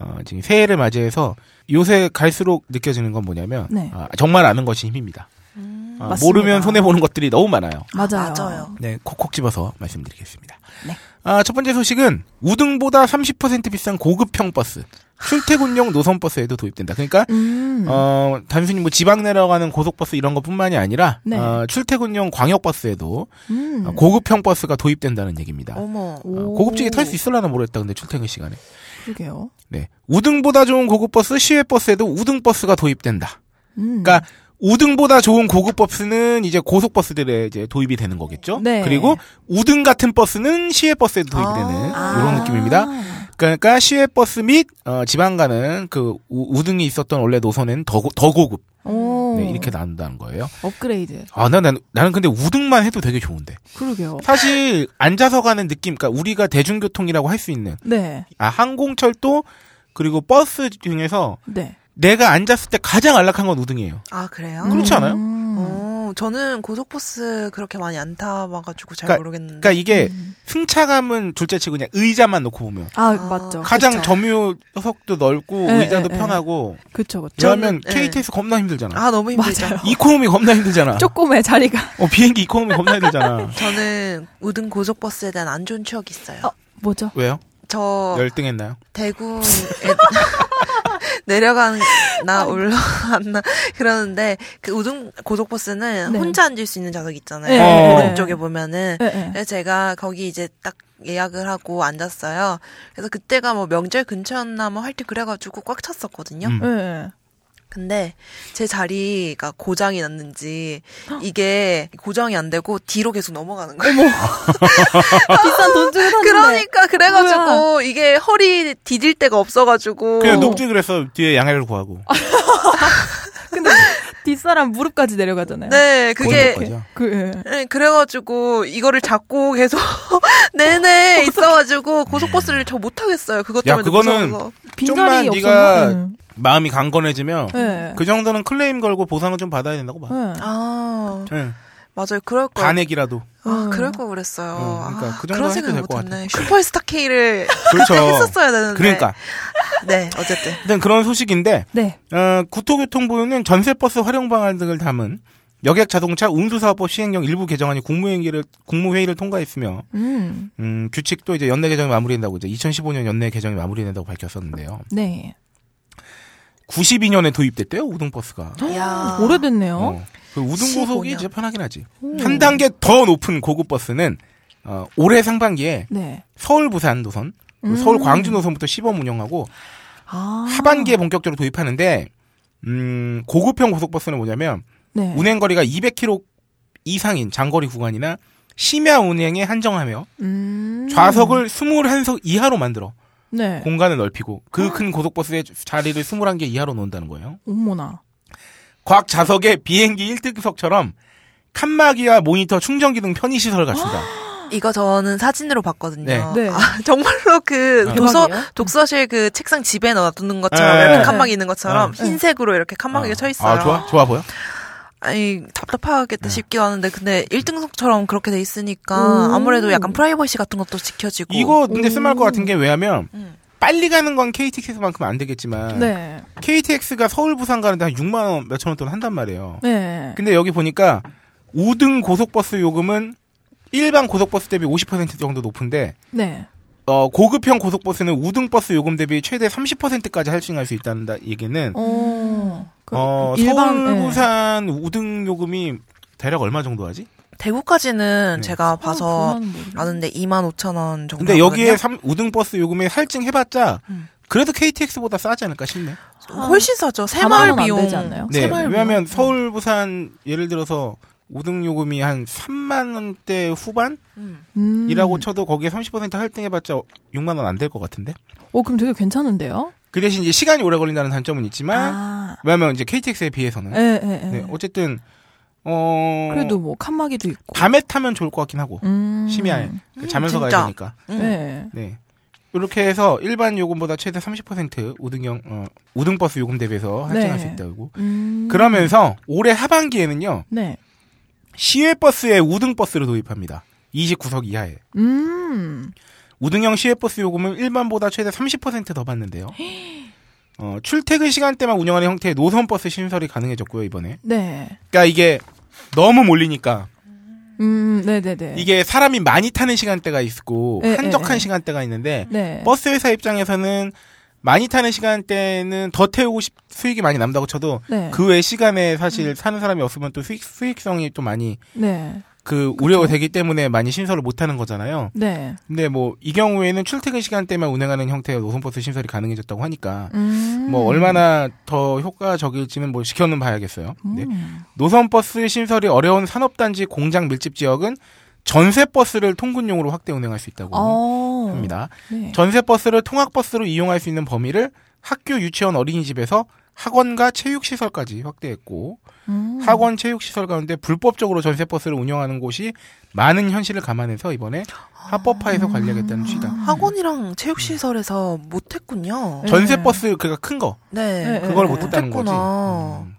S2: 어, 지금 새해를 맞이해서 요새 갈수록 느껴지는 건 뭐냐면
S1: 네.
S2: 아, 정말 아는 것이 힘입니다. 어,
S1: 맞습니다.
S2: 모르면 손해 보는 것들이 너무 많아요.
S1: 맞아요.
S5: 맞아요.
S2: 네, 콕콕 집어서 말씀드리겠습니다.
S1: 네.
S2: 아, 첫 번째 소식은 우등보다 30% 비싼 고급형 버스, 출퇴근용 노선 버스에도 도입된다. 그러니까
S1: 음.
S2: 어, 단순히 뭐 지방 내려가는 고속버스 이런 것뿐만이 아니라
S1: 네.
S2: 어, 출퇴근용 광역버스에도
S1: 음.
S2: 어, 고급형 버스가 도입된다는 얘기입니다.
S5: 어머.
S2: 어, 고급지게 탈 수 있을라나 모르겠다. 근데 출퇴근 시간에
S1: 그러게요.
S2: 네. 우등보다 좋은 고급 버스, 시외 버스에도 우등 버스가 도입된다.
S1: 음.
S2: 그러니까 우등보다 좋은 고급 버스는 이제 고속 버스들에 이제 도입이 되는 거겠죠.
S1: 네.
S2: 그리고 우등 같은 버스는 시외 버스에도 도입이 되는
S5: 아.
S2: 이런 느낌입니다. 그러니까 시외 버스 및 어, 지방 가는 그 우, 등이 있었던 원래 노선은 더, 고- 더 고급
S1: 오.
S2: 네, 이렇게 나눈다는 거예요.
S1: 업그레이드.
S2: 아, 나, 난, 나는 근데 우등만 해도 되게 좋은데.
S1: 그러게요.
S2: 사실 앉아서 가는 느낌, 그러니까 우리가 대중교통이라고 할 수 있는
S1: 네.
S2: 아 항공철도 그리고 버스 중에서
S1: 네.
S2: 내가 앉았을 때 가장 안락한 건 우등이에요.
S5: 아 그래요?
S2: 그렇지 않아요?
S1: 음.
S5: 어, 저는 고속버스 그렇게 많이 안 타봐가지고 잘
S2: 그러니까-
S5: 모르겠는데.
S2: 그러니까 이게
S1: 음.
S2: 승차감은 둘째치고 그냥 의자만 놓고 보면
S1: 아,
S5: 아.
S1: 맞죠.
S2: 가장
S5: 그쵸.
S2: 점유석도 넓고
S1: 네,
S2: 의자도
S1: 네, 네.
S2: 편하고. 왜냐하면
S5: 저는- 네.
S2: KTX 겁나 힘들잖아.
S5: 아 너무 힘들죠.
S1: 맞아요.
S2: economy 겁나 힘들잖아.
S1: 조금의 자리가.
S2: 어, 비행기 economy 겁나 힘들잖아.
S5: 저는 우등 고속버스에 대한 안 좋은 추억이 있어요.
S1: 어. 뭐죠?
S2: 왜요?
S5: 저
S2: 열등했나요?
S5: 대구에 내려가나 올라갔나 그러는데 그 우등 고속버스는
S1: 네.
S5: 혼자 앉을 수 있는 좌석 있잖아요.
S1: 네,
S2: 네,
S5: 오른쪽에 보면은
S1: 네, 네.
S5: 그래서 제가 거기 이제 딱 예약을 하고 앉았어요. 그래서 그때가 뭐 명절 근처였나 뭐 하여튼 그래가지고 꽉 찼었거든요.
S2: 음.
S1: 네.
S5: 근데 제 자리가 고장이 났는지 이게 고정이 안 되고 뒤로 계속 넘어가는 거예요.
S1: 비싼 돈 주고 샀는데.
S5: 그러니까 그래가지고 이게 허리 디딜 데가 없어가지고
S2: 그냥 높지 그래서 뒤에 양해를 구하고.
S1: 근데 뒷사람 무릎까지 내려가잖아요.
S5: 네 그게.
S1: 그, 예.
S5: 네, 그래가지고 이거를 잡고 계속 내내 있어가지고 고속버스를 저 못하겠어요. 그것
S2: 야,
S5: 때문에
S2: 그거는
S5: 무서워서.
S2: 좀만
S1: 빈자리
S2: 네가
S1: 없었나?
S2: 마음이 강건해지면
S1: 네.
S2: 그 정도는 클레임 걸고 보상을 좀 받아야 된다고 봐.
S1: 네.
S5: 아
S2: 네.
S5: 맞아요. 그럴 거.
S2: 간액이라도.
S5: 아
S1: 음.
S5: 그럴 거 그랬어요.
S2: 어, 그러니까
S5: 아,
S2: 그 정도
S5: 그런
S2: 해도
S5: 생각
S2: 될것
S5: 못했네. 슈퍼스타 K를
S2: 그렇죠.
S5: 했었어야 되는데.
S2: 그러니까.
S5: 네 어쨌든.
S2: 일단 그런 소식인데
S1: 네.
S2: 어, 국토교통부는 전세버스 활용 방안 등을 담은 여객 자동차 운수사업법 시행령 일부 개정안이 국무회의를 국무회의를 통과했으며
S1: 음.
S2: 음, 규칙도 이제 연내 개정이 마무리된다고 이제 2015년 연내 개정이 마무리된다고 밝혔었는데요.
S1: 네.
S2: 92년에 도입됐대요 우등버스가.
S5: 야.
S1: 오래됐네요.
S2: 어, 그 우등 고속이
S5: 15년.
S2: 이제 편하긴 하지.
S1: 오.
S2: 한 단계 더 높은 고급 버스는 어, 올해 상반기에
S1: 네.
S2: 서울 부산 노선,
S1: 음.
S2: 서울 광주 노선부터 시범 운영하고
S1: 아.
S2: 하반기에 본격적으로 도입하는데 음, 고급형 고속버스는 뭐냐면
S1: 네.
S2: 운행 거리가 200km 이상인 장거리 구간이나 심야 운행에 한정하며
S1: 음.
S2: 좌석을 21석 이하로 만들어
S1: 네.
S2: 공간을 넓히고 그 큰 고속버스의 자리를 21개 이하로 놓는다는 거예요.
S1: 어머나.
S2: 각 좌석에 비행기 1등석처럼 칸막이와 모니터, 충전기 등 편의시설을 갖춘다.
S5: 이거 저는 사진으로 봤거든요.
S2: 네.
S1: 네.
S5: 아, 정말로 그
S2: 어.
S5: 도서
S1: 대박이에요?
S5: 독서실 그 책상 집에 넣어두는 것처럼
S2: 네.
S5: 이렇게
S2: 네.
S5: 칸막이 있는 것처럼
S1: 네.
S5: 흰색으로 이렇게 칸막이가 쳐 있어요.
S2: 아, 좋아? 좋아 보여?
S5: 아니 답답하겠다
S2: 네.
S5: 싶기도 하는데 근데 1등석처럼 그렇게 돼 있으니까
S1: 오.
S5: 아무래도 약간 프라이버시 같은 것도 지켜지고
S2: 이거 근데
S1: 오.
S2: 쓸만할 것 같은 게 왜냐면
S5: 음.
S2: 빨리 가는 건 KTX만큼 안 되겠지만
S1: 네.
S2: KTX가 서울 부산 가는데 한 6만 원 몇천 원 돈 한단 말이에요.
S1: 네.
S2: 근데 여기 보니까 5등 고속버스 요금은 일반 고속버스 대비 50% 정도 높은데
S1: 네.
S2: 어, 고급형 고속버스는 우등 버스 요금 대비 최대 30%까지 할증할 수 있다는 다- 얘기는
S1: 어. 그
S2: 어,
S1: 일반-
S2: 서울
S1: 네.
S2: 부산 우등 요금이 대략 얼마 정도 하지?
S5: 대구까지는
S2: 네.
S5: 제가 봐서
S1: 그건 모르겠네.
S5: 아는데 2만 5천 원 정도.
S2: 근데 여기에. 삼- 우등 버스 요금에 할증 해봤자
S5: 음.
S2: 그래도 KTX보다 싸지 않을까 싶네.
S5: 훨씬 싸죠.
S1: 4만
S5: 새마을 비용.
S1: 되지 않나요?
S2: 네, 왜냐하면. 서울 부산 예를 들어서 우등 요금이 한 3만 원대 후반이라고
S5: 음.
S1: 음.
S2: 쳐도 거기에 30% 할증해봤자 6만 원 안 될 것 같은데.
S1: 어, 그럼 되게 괜찮은데요?
S2: 그 대신 이제 시간이 오래 걸린다는 단점은 있지만
S1: 아.
S2: 왜냐하면 이제 KTX에 비해서는
S1: 예, 예, 예.
S2: 네, 어쨌든 어
S1: 그래도 뭐 칸막이도 있고.
S2: 밤에 타면 좋을 것 같긴 하고
S1: 음.
S2: 심야에 그
S5: 음,
S2: 자면서 가야
S5: 진짜.
S2: 되니까.
S5: 음.
S1: 네.
S2: 네. 이렇게 해서 일반 요금보다 최대 30% 우등형 어, 우등버스 요금 대비해서 할증할
S1: 네.
S2: 수 있다고.
S1: 음.
S2: 그러면서 올해 하반기에는요
S1: 네.
S2: 시외버스에 우등버스를 도입합니다. 29석 이하에.
S1: 음.
S2: 우등형 시외버스 요금은 일반보다 최대 30%더 받는데요. 어, 출퇴근 시간대만 운영하는 형태의 노선 버스 신설이 가능해졌고요 이번에.
S1: 네.
S2: 그러니까 이게 너무 몰리니까
S1: 음, 네네네.
S2: 이게 사람이 많이 타는 시간대가 있고
S1: 네,
S2: 한적한
S1: 네, 네.
S2: 시간대가 있는데
S1: 네.
S2: 버스 회사 입장에서는 많이 타는 시간대는 더 태우고 싶, 수익이 많이 남다고 쳐도
S1: 네.
S2: 그외 시간에 사실 사는 사람이 없으면 또 수익, 수익성이 또 많이
S1: 네.
S2: 그 우려가 되기 때문에 많이 신설을 못 하는 거잖아요.
S1: 네.
S2: 근데 뭐 이 경우에는 출퇴근 시간대만 운행하는 형태의 노선버스 신설이 가능해졌다고 하니까
S1: 음.
S2: 뭐 얼마나 더 효과적일지는 뭐 지켜는 봐야겠어요. 네.
S1: 음.
S2: 노선버스 신설이 어려운 산업단지 공장 밀집 지역은 전세 버스를 통근용으로 확대 운행할 수 있다고
S1: 어.
S2: 합니다.
S1: 네.
S2: 전세 버스를 통학 버스로 이용할 수 있는 범위를 학교, 유치원, 어린이집에서 학원과 체육시설까지 확대했고
S1: 음.
S2: 학원, 체육시설 가운데 불법적으로 전세버스를 운영하는 곳이 많은 현실을 감안해서 이번에 합법화해서 관리하겠다는 취지다.
S5: 학원이랑 체육시설에서 못했군요.
S1: 네.
S2: 전세버스 그가 큰 거,
S5: 네.
S1: 네.
S2: 그걸
S1: 네.
S2: 못했다는 거지. 음.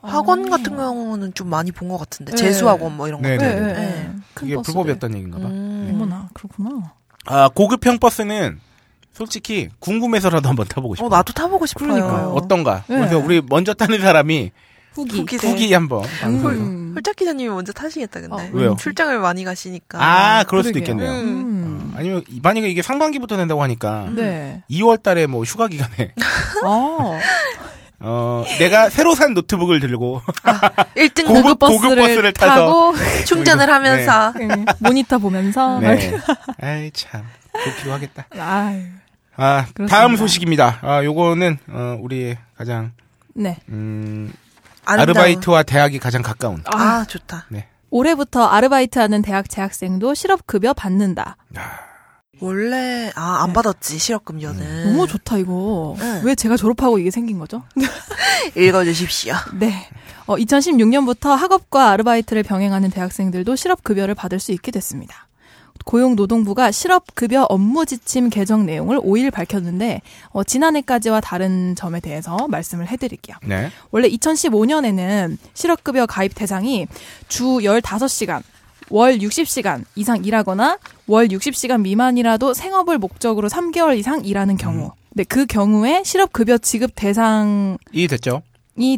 S5: 학원
S1: 어.
S5: 같은 경우는 좀 많이 본 것 같은데
S1: 네.
S5: 재수학원 뭐 이런 거.
S2: 네,
S1: 네,
S2: 네,
S1: 네.
S2: 네.
S1: 네. 큰
S2: 그게
S1: 버스들.
S2: 불법이었다는 얘기인가 봐.
S5: 음.
S1: 어머나 그렇구나.
S2: 아, 고급형 버스는 솔직히 궁금해서라도 한번 타보고 싶어.
S5: 어 나도 타보고 싶어요.
S1: 그러니까요.
S2: 어떤가?
S1: 네.
S2: 그래서 우리 먼저 타는 사람이
S1: 후기.
S5: 후기.
S2: 후기 한번 방송에서.
S1: 음.
S5: 홀짝 기자님이 먼저 타시겠다 근데.
S1: 어,
S2: 왜요?
S5: 출장을 많이 가시니까.
S2: 아, 그럴 수도
S1: 그러게요.
S2: 있겠네요.
S1: 음.
S2: 어, 아니면 만약에 이게 상반기부터 된다고 하니까
S1: 네.
S2: 2월 달에 뭐 휴가 기간에
S1: 어.
S2: 어, 내가 새로 산 노트북을 들고
S5: 1등
S2: 고급-
S1: 고급 버스를,
S2: 버스를 타서.
S1: 타고
S5: 충전을 하면서
S1: 네, 모니터 보면서
S2: 네. 아이 참 좋기도 하겠다.
S1: 아유.
S2: 아,
S1: 그렇습니다.
S2: 다음 소식입니다. 아, 요거는 어, 우리의 가장
S1: 네.
S2: 음,
S5: 아름다운-
S2: 아르바이트와 대학이 가장 가까운
S5: 아 좋다.
S1: 올해부터 아르바이트하는 대학 재학생도 실업급여 받는다.
S5: 원래 아 안 받았지 실업급여는.
S1: 너무 좋다 이거.
S5: 네.
S1: 왜 제가 졸업하고 이게 생긴 거죠?
S5: 읽어주십시오.
S1: 네. 어, 2016년부터 학업과 아르바이트를 병행하는 대학생들도 실업급여를 받을 수 있게 됐습니다. 고용노동부가 실업급여 업무 지침 개정 내용을 5일 밝혔는데 어, 지난해까지와 다른 점에 대해서 말씀을 해드릴게요.
S2: 네.
S1: 원래 2015년에는 실업급여 가입 대상이 주 15시간, 월 60시간 이상 일하거나 월 60시간 미만이라도 생업을 목적으로 3개월 이상 일하는 경우. 네, 그 경우에 실업급여 지급 대상이
S2: 이해됐죠?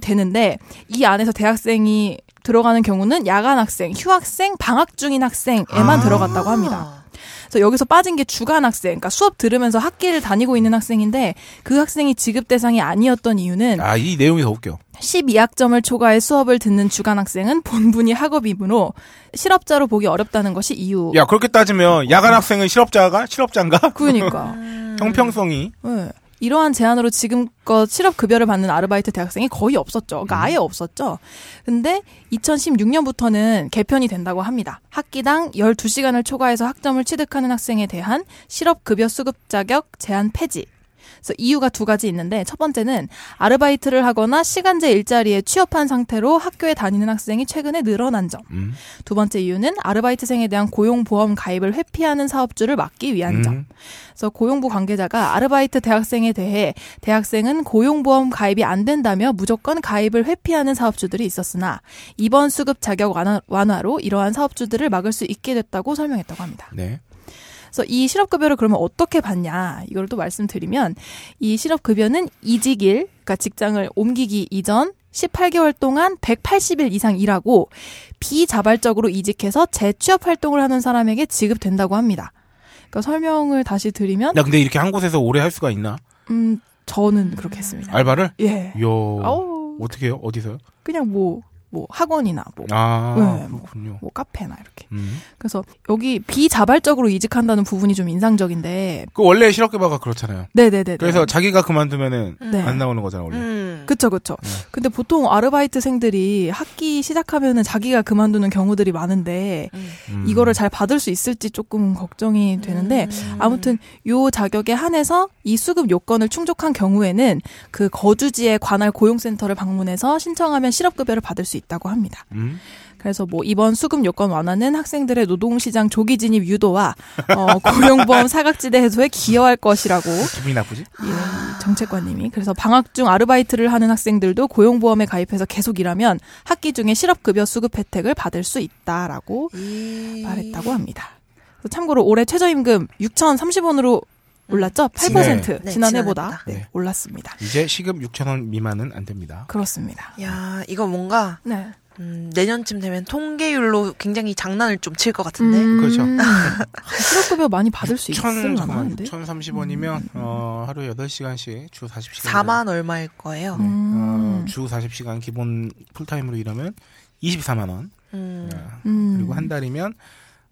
S1: 되는데 이 안에서 대학생이 들어가는 경우는 야간 학생, 휴학생, 방학 중인 학생에만
S2: 아.
S1: 들어갔다고 합니다. 그래서 여기서 빠진 게 주간 학생, 그러니까 수업 들으면서 학기를 다니고 있는 학생인데 그 학생이 지급 대상이 아니었던 이유는
S2: 아, 이 내용이 더 웃겨.
S1: 12학점을 초과해 수업을 듣는 주간 학생은 본분이 학업이므로 실업자로 보기 어렵다는 것이 이유.
S2: 야, 그렇게 따지면 야간 학생은 실업자가 실업자인가?
S1: 그러니까.
S2: 형평성이
S1: 네. 이러한 제한으로 지금껏 실업급여를 받는 아르바이트 대학생이 거의 없었죠. 그러니까 아예 없었죠. 근데 2016년부터는 개편이 된다고 합니다. 학기당 12시간을 초과해서 학점을 취득하는 학생에 대한 실업급여 수급 자격 제한 폐지. 그래서 이유가 두 가지 있는데 첫 번째는 아르바이트를 하거나 시간제 일자리에 취업한 상태로 학교에 다니는 학생이 최근에 늘어난 점.
S2: 음.
S1: 두 번째 이유는 아르바이트생에 대한 고용보험 가입을 회피하는 사업주를 막기 위한 점.
S2: 음.
S1: 그래서 고용부 관계자가 아르바이트 대학생에 대해 대학생은 고용보험 가입이 안 된다며 무조건 가입을 회피하는 사업주들이 있었으나 이번 수급 자격 완화, 완화로 이러한 사업주들을 막을 수 있게 됐다고 설명했다고 합니다.
S2: 네.
S1: 그래서 이 실업급여를 그러면 어떻게 받냐 이걸 또 말씀드리면 이 실업급여는 이직일 그러니까 직장을 옮기기 이전 18개월 동안 180일 이상 일하고 비자발적으로 이직해서 재취업 활동을 하는 사람에게 지급된다고 합니다. 그러니까 설명을 다시 드리면
S2: 야, 근데 이렇게 한 곳에서 오래 할 수가 있나?
S1: 음 저는 그렇게 했습니다.
S2: 알바를?
S1: 예.
S2: 요. 어떻게 해요? 어디서요?
S1: 그냥 뭐 뭐 학원이나 뭐,
S2: 아,
S1: 네, 뭐.
S2: 그렇군요.
S1: 뭐 카페나 이렇게.
S2: 음.
S1: 그래서 여기 비자발적으로 이직한다는 부분이 좀 인상적인데.
S2: 그 원래 실업급여가 그렇잖아요.
S1: 네네네.
S2: 그래서 자기가 그만두면은
S1: 네.
S2: 안 나오는 거잖아, 원래.
S5: 음.
S1: 그쵸, 그쵸.
S2: 네.
S1: 근데 보통 아르바이트생들이 학기 시작하면은 자기가 그만두는 경우들이 많은데,
S2: 음.
S1: 이거를 잘 받을 수 있을지 조금 걱정이 되는데,
S5: 음.
S1: 아무튼 요 자격에 한해서 이 수급 요건을 충족한 경우에는 그 거주지의 관할 고용센터를 방문해서 신청하면 실업급여를 받을 수 있 다고 합니다.
S2: 음.
S1: 그래서 뭐 이번 수급 요건 완화는 학생들의 노동시장 조기 진입 유도와 어, 고용보험 사각지대 해소에 기여할 것이라고
S2: 기분이 나쁘지?
S1: 예, 정책관님이 그래서 방학 중 아르바이트를 하는 학생들도 고용보험에 가입해서 계속 일하면 학기 중에 실업급여 수급 혜택을 받을 수 있다라고
S5: 이...
S1: 말했다고 합니다. 참고로 올해 최저임금 6,030원으로 올랐죠? 8%
S5: 네,
S1: 지난해보다
S5: 지난해보다.
S1: 네,
S2: 네.
S1: 올랐습니다.
S2: 이제 시급 6천 원 미만은 안 됩니다.
S1: 그렇습니다.
S5: 야 이거 뭔가
S1: 네.
S5: 음, 내년쯤 되면 통계율로 굉장히 장난을 좀 칠 것 같은데.
S1: 음,
S2: 그렇죠.
S1: 실업급여 많이 받을 수
S2: 6천, 잠깐만,
S1: 한데.
S2: 6,030원이면, 어, 하루에 8시간씩 주 40시간.
S5: 4만 얼마일 거예요.
S1: 음.
S2: 어, 주 40시간 기본 풀타임으로 일하면 24만 원.
S5: 음.
S1: 음.
S2: 그리고 한 달이면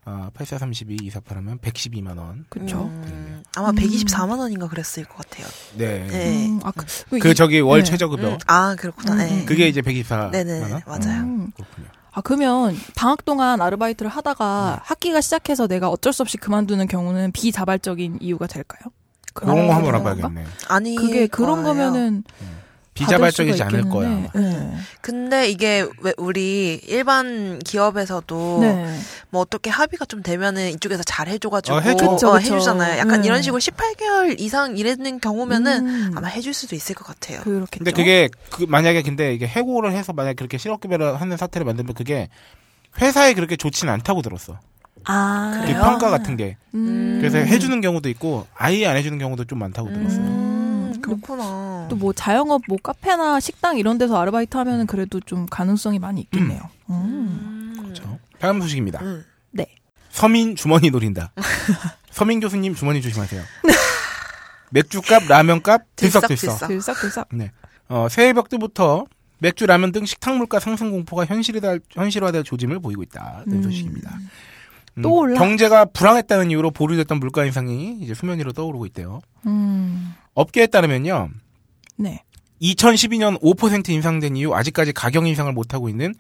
S2: 어, 8432 24하면 112만 원.
S1: 그쵸.
S5: 음, 아마
S1: 음.
S5: 124만 원인가 그랬을 것 같아요.
S2: 네.
S5: 네.
S1: 음, 아, 그,
S2: 그
S1: 이-
S2: 저기 월
S1: 네.
S2: 최저급여.
S5: 음, 아 그렇구나.
S1: 음,
S5: 네.
S1: 음.
S2: 그게 이제 124만
S5: 네네,
S2: 원.
S5: 맞아요.
S1: 음.
S2: 그렇군요.
S1: 아, 그러면 방학 동안 아르바이트를 하다가 학기가 시작해서 내가 어쩔 수 없이 그만두는 경우는 비자발적인 이유가 될까요?
S2: 그런 거 한번? 알아봐야겠네.
S5: 아니
S1: 그게 그런
S5: 거예요.
S1: 거면은
S2: 비자발적이지 않을 거야.
S1: 네.
S5: 근데 이게 왜 우리 일반 기업에서도
S1: 네.
S5: 뭐 어떻게 합의가 좀 되면은 이쪽에서 잘 해줘가지고
S2: 어, 해줘.
S1: 그쵸,
S5: 어,
S1: 그쵸.
S5: 해주잖아요. 약간
S1: 네.
S5: 이런 식으로 18개월 이상 일했는 경우면은
S1: 음.
S5: 아마 해줄 수도 있을 것 같아요.
S1: 그렇겠죠.
S2: 근데 그게 그 만약에 근데 이게 해고를 해서 만약에 그렇게 실업급여를 하는 사태를 만들면 그게 회사에 그렇게 좋지는 않다고 들었어.
S1: 아,
S2: 그
S5: 그래요?
S2: 평가 같은 게.
S1: 음.
S2: 그래서 해주는 경우도 있고 아예 안 해주는 경우도 좀 많다고 들었어요.
S5: 음, 그렇구나.
S1: 또 뭐 자영업, 뭐 카페나 식당 이런 데서 아르바이트 하면은 그래도 좀 가능성이 많이 있겠네요. 음.
S5: 음.
S2: 그렇죠. 다음 소식입니다.
S5: 음.
S1: 네.
S2: 서민 주머니 노린다. 서민 교수님 주머니 조심하세요. 맥주값, 라면값 들썩들썩.
S5: 들썩들썩.
S2: 네. 어, 새해 벽두부터 맥주, 라면 등 식탁 물가 상승 공포가 현실화될, 현실화될 조짐을 보이고 있다. 는
S1: 음.
S2: 소식입니다. 음,
S1: 또 올라?
S2: 경제가 불황했다는 이유로 보류됐던 물가 인상이 이제 수면 위로 떠오르고 있대요.
S1: 음.
S2: 업계에 따르면요.
S1: 네.
S2: 2012년 5% 인상된 이후 아직까지 가격 인상을 못하고 있는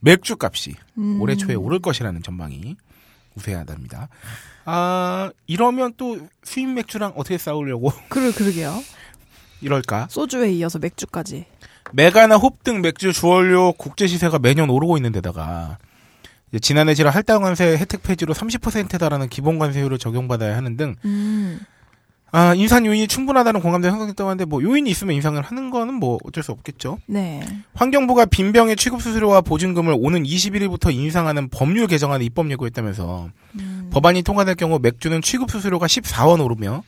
S2: 맥주 값이
S1: 음.
S2: 올해 초에 오를 것이라는 전망이 우세하답니다. 아, 이러면 또 수입 맥주랑 어떻게 싸우려고
S1: 그러, 그러게요.
S2: 이럴까?
S1: 소주에 이어서 맥주까지.
S2: 메가나 홉 등 맥주 주원료 국제 시세가 매년 오르고 있는 데다가 지난해 7월 할당 관세 혜택 폐지로 30%에 달하는 기본 관세율을 적용받아야 하는 등
S1: 음.
S2: 아, 인상 요인이 충분하다는 공감대 형성됐다고 하는데 뭐 요인이 있으면 인상을 하는 거는 뭐 어쩔 수 없겠죠.
S1: 네.
S2: 환경부가 빈병의 취급 수수료와 보증금을 오는 21일부터 인상하는 법률 개정안을 입법 예고했다면서
S1: 음.
S2: 법안이 통과될 경우 맥주는 취급 수수료가 14원 오르며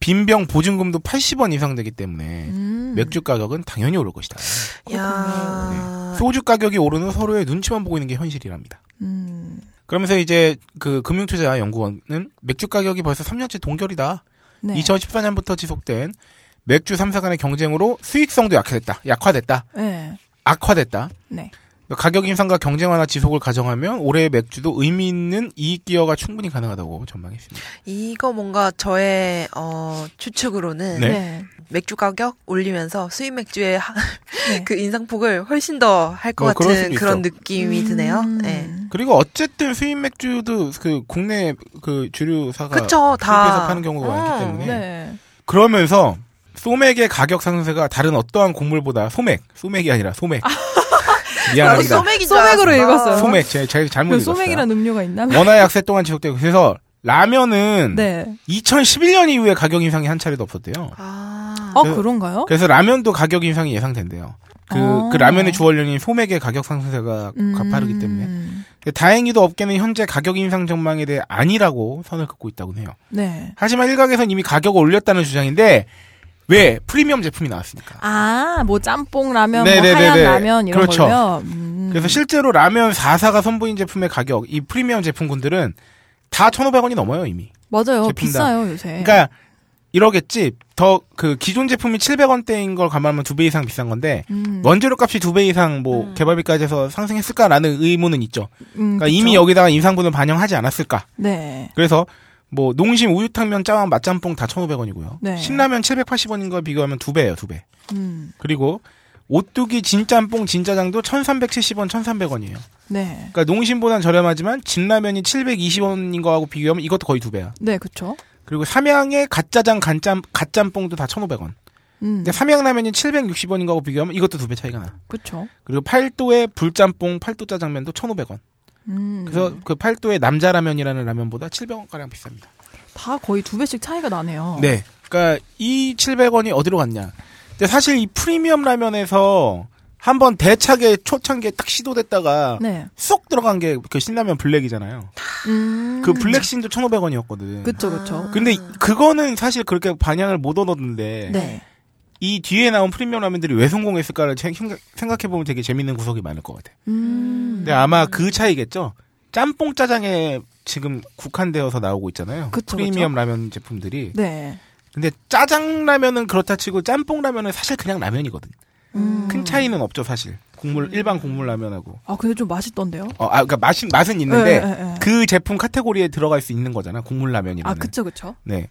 S2: 빈병 보증금도 80원 인상되기 때문에
S1: 음.
S2: 맥주 가격은 당연히 오를 것이다.
S5: 야.
S2: 소주 가격이 오르는 서로의 눈치만 보고 있는 게 현실이랍니다.
S1: 음.
S2: 그러면서 이제 그 금융투자연구원은 맥주 가격이 벌써 3년째 동결이다.
S1: 네.
S2: 2014년부터 지속된 맥주 3사 간의 경쟁으로 수익성도 약화됐다. 약화됐다.
S1: 네.
S2: 악화됐다.
S1: 네.
S2: 가격 인상과 경쟁 완화 지속을 가정하면 올해의 맥주도 의미 있는 이익 기여가 충분히 가능하다고 전망했습니다.
S5: 이거 뭔가 저의 어 추측으로는
S2: 네.
S1: 네.
S5: 맥주 가격 올리면서 수입 맥주의 하-
S1: 네.
S5: 그 인상폭을 훨씬 더 할것
S2: 어,
S5: 같은 그런
S2: 있어.
S5: 느낌이 드네요.
S1: 음.
S5: 네.
S2: 그리고 어쨌든 수입 맥주도 그 국내 그 주류사가
S5: 그쵸, 다.
S2: 파는 경우가 많기
S5: 어,
S2: 때문에
S1: 네.
S2: 그러면서 소맥의 가격 상승세가 다른 어떠한 곡물보다 소맥, 소맥이 아니라 소맥. 미안합니다.
S1: 소맥으로. 읽었어요.
S2: 소맥, 제, 제가 잘못
S1: 그
S2: 읽었어요.
S1: 소맥이란 음료가 있나?
S2: 원화 약세 동안 지속되고 그래서 라면은
S1: 네.
S2: 2011년 이후에 가격 인상이 한 차례도 없었대요.
S5: 아.
S1: 어,
S2: 그-
S1: 그런가요?
S2: 그래서 라면도 가격 인상이 예상된대요. 그,
S1: 아.
S2: 그 라면의 주원료인 소맥의 가격 상승세가
S1: 음.
S2: 가파르기 때문에. 다행히도 업계는 현재 가격 인상 전망에 대해 아니라고 선을 긋고 있다고 해요.
S1: 네.
S2: 하지만 일각에선 이미 가격을 올렸다는 주장인데 왜 프리미엄 제품이 나왔으니까.
S1: 아, 뭐 짬뽕 라면, 뭐. 하얀 라면 이런
S2: 그렇죠.
S1: 걸요. 음.
S2: 그래서 실제로 라면 4사가 선보인 제품의 가격, 이 프리미엄 제품군들은 다 1,500원이 넘어요, 이미.
S1: 맞아요.
S2: 제품 다.
S1: 비싸요, 요새.
S2: 그러니까 이러겠지. 더 그 기존 제품이 700원대인 걸 감안하면 두 배 이상 비싼 건데
S1: 음.
S2: 원재료 값이 두 배 이상 뭐
S5: 음.
S2: 개발비까지 해서 상승했을까라는 의문은 있죠.
S1: 음,
S2: 그러니까
S1: 그쵸?
S2: 이미 여기다가 인상분을 반영하지 않았을까.
S1: 네.
S2: 그래서 뭐 농심 우유탕면 짜왕 맛짬뽕 다 1,500원이고요.
S1: 네.
S2: 신라면 780원인 걸 비교하면 두 배예요, 두 배.
S1: 음.
S2: 그리고 오뚜기 진짬뽕 진짜장도 1,370원, 1,300원이에요.
S1: 네.
S2: 그러니까 농심보단 저렴하지만 진라면이 720원인 거하고 비교하면 이것도 거의 두 배야.
S1: 네, 그쵸.
S2: 그리고 삼양의 갓짜장, 간짬, 갓짬뽕도 다 1,500원.
S1: 음.
S2: 근데 삼양라면이 760원인 거하고 비교하면 이것도 두 배 차이가 나.
S1: 그쵸.
S2: 그리고 팔도의 불짬뽕, 팔도 짜장면도 1,500원.
S1: 음.
S2: 그래서 그 팔도의 남자라면이라는 라면보다 700원가량 비쌉니다.
S1: 다 거의 두 배씩 차이가 나네요.
S2: 네. 그러니까 이 700원이 어디로 갔냐. 근데 사실 이 프리미엄 라면에서 한번 대차게 초창기에 딱 시도됐다가
S1: 네.
S2: 쏙 들어간 게 그 신라면 블랙이잖아요.
S1: 음.
S2: 그 블랙신도 1,500원이었거든.
S1: 그쵸, 그쵸.
S2: 근데 그거는 사실 그렇게 반향을 못 얻었는데
S1: 네.
S2: 이 뒤에 나온 프리미엄 라면들이 왜 성공했을까를 생각해 보면 되게 재밌는 구석이 많을 것 같아. 요
S1: 음.
S2: 근데 아마 그 차이겠죠. 짬뽕 짜장에 지금 국한되어서 나오고 있잖아요.
S1: 그쵸,
S2: 프리미엄 라면 제품들이.
S1: 네.
S2: 근데 짜장 라면은 그렇다 치고 짬뽕 라면은 사실 그냥 라면이거든.
S1: 음.
S2: 큰 차이는 없죠 사실. 국물 일반 국물 라면하고.
S1: 아 근데 좀 맛있던데요?
S2: 어, 아, 그러니까 맛은 맛은 있는데
S1: 네, 네, 네.
S2: 그 제품 카테고리에 들어갈 수 있는 거잖아 국물 라면이라는.
S1: 아 그쵸 그쵸.
S2: 네.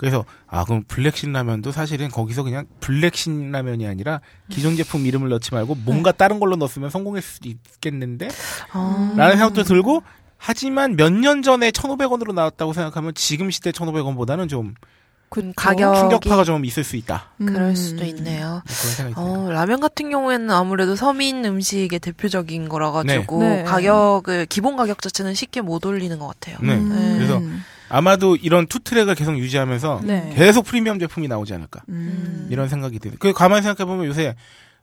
S2: 그래서 아 그럼 블랙신 라면도 사실은 거기서 그냥 블랙신 라면이 아니라 기존 제품 이름을 넣지 말고 뭔가 다른 걸로 넣었으면 성공했을 수도 있겠는데
S1: 아.
S2: 라는 생각도 들고 하지만 몇 년 전에 1,500원으로 나왔다고 생각하면 지금 시대 1,500원보다는
S5: 좀그 가격이
S2: 충격파가 좀 있을 수 있다.
S5: 그럴
S1: 음.
S5: 수도 있네요.
S2: 그런 생각이 드네요.
S5: 어, 라면 같은 경우에는 아무래도 서민 음식의 대표적인 거라 가지고
S1: 네. 네.
S5: 가격을 기본 가격 자체는 쉽게 못 올리는 것 같아요.
S2: 네.
S1: 음.
S2: 그래서 아마도 이런 two track을 계속 유지하면서
S1: 네.
S2: 계속 프리미엄 제품이 나오지 않을까.
S1: 음.
S2: 이런 생각이 드네요. 그 가만히 생각해 보면 요새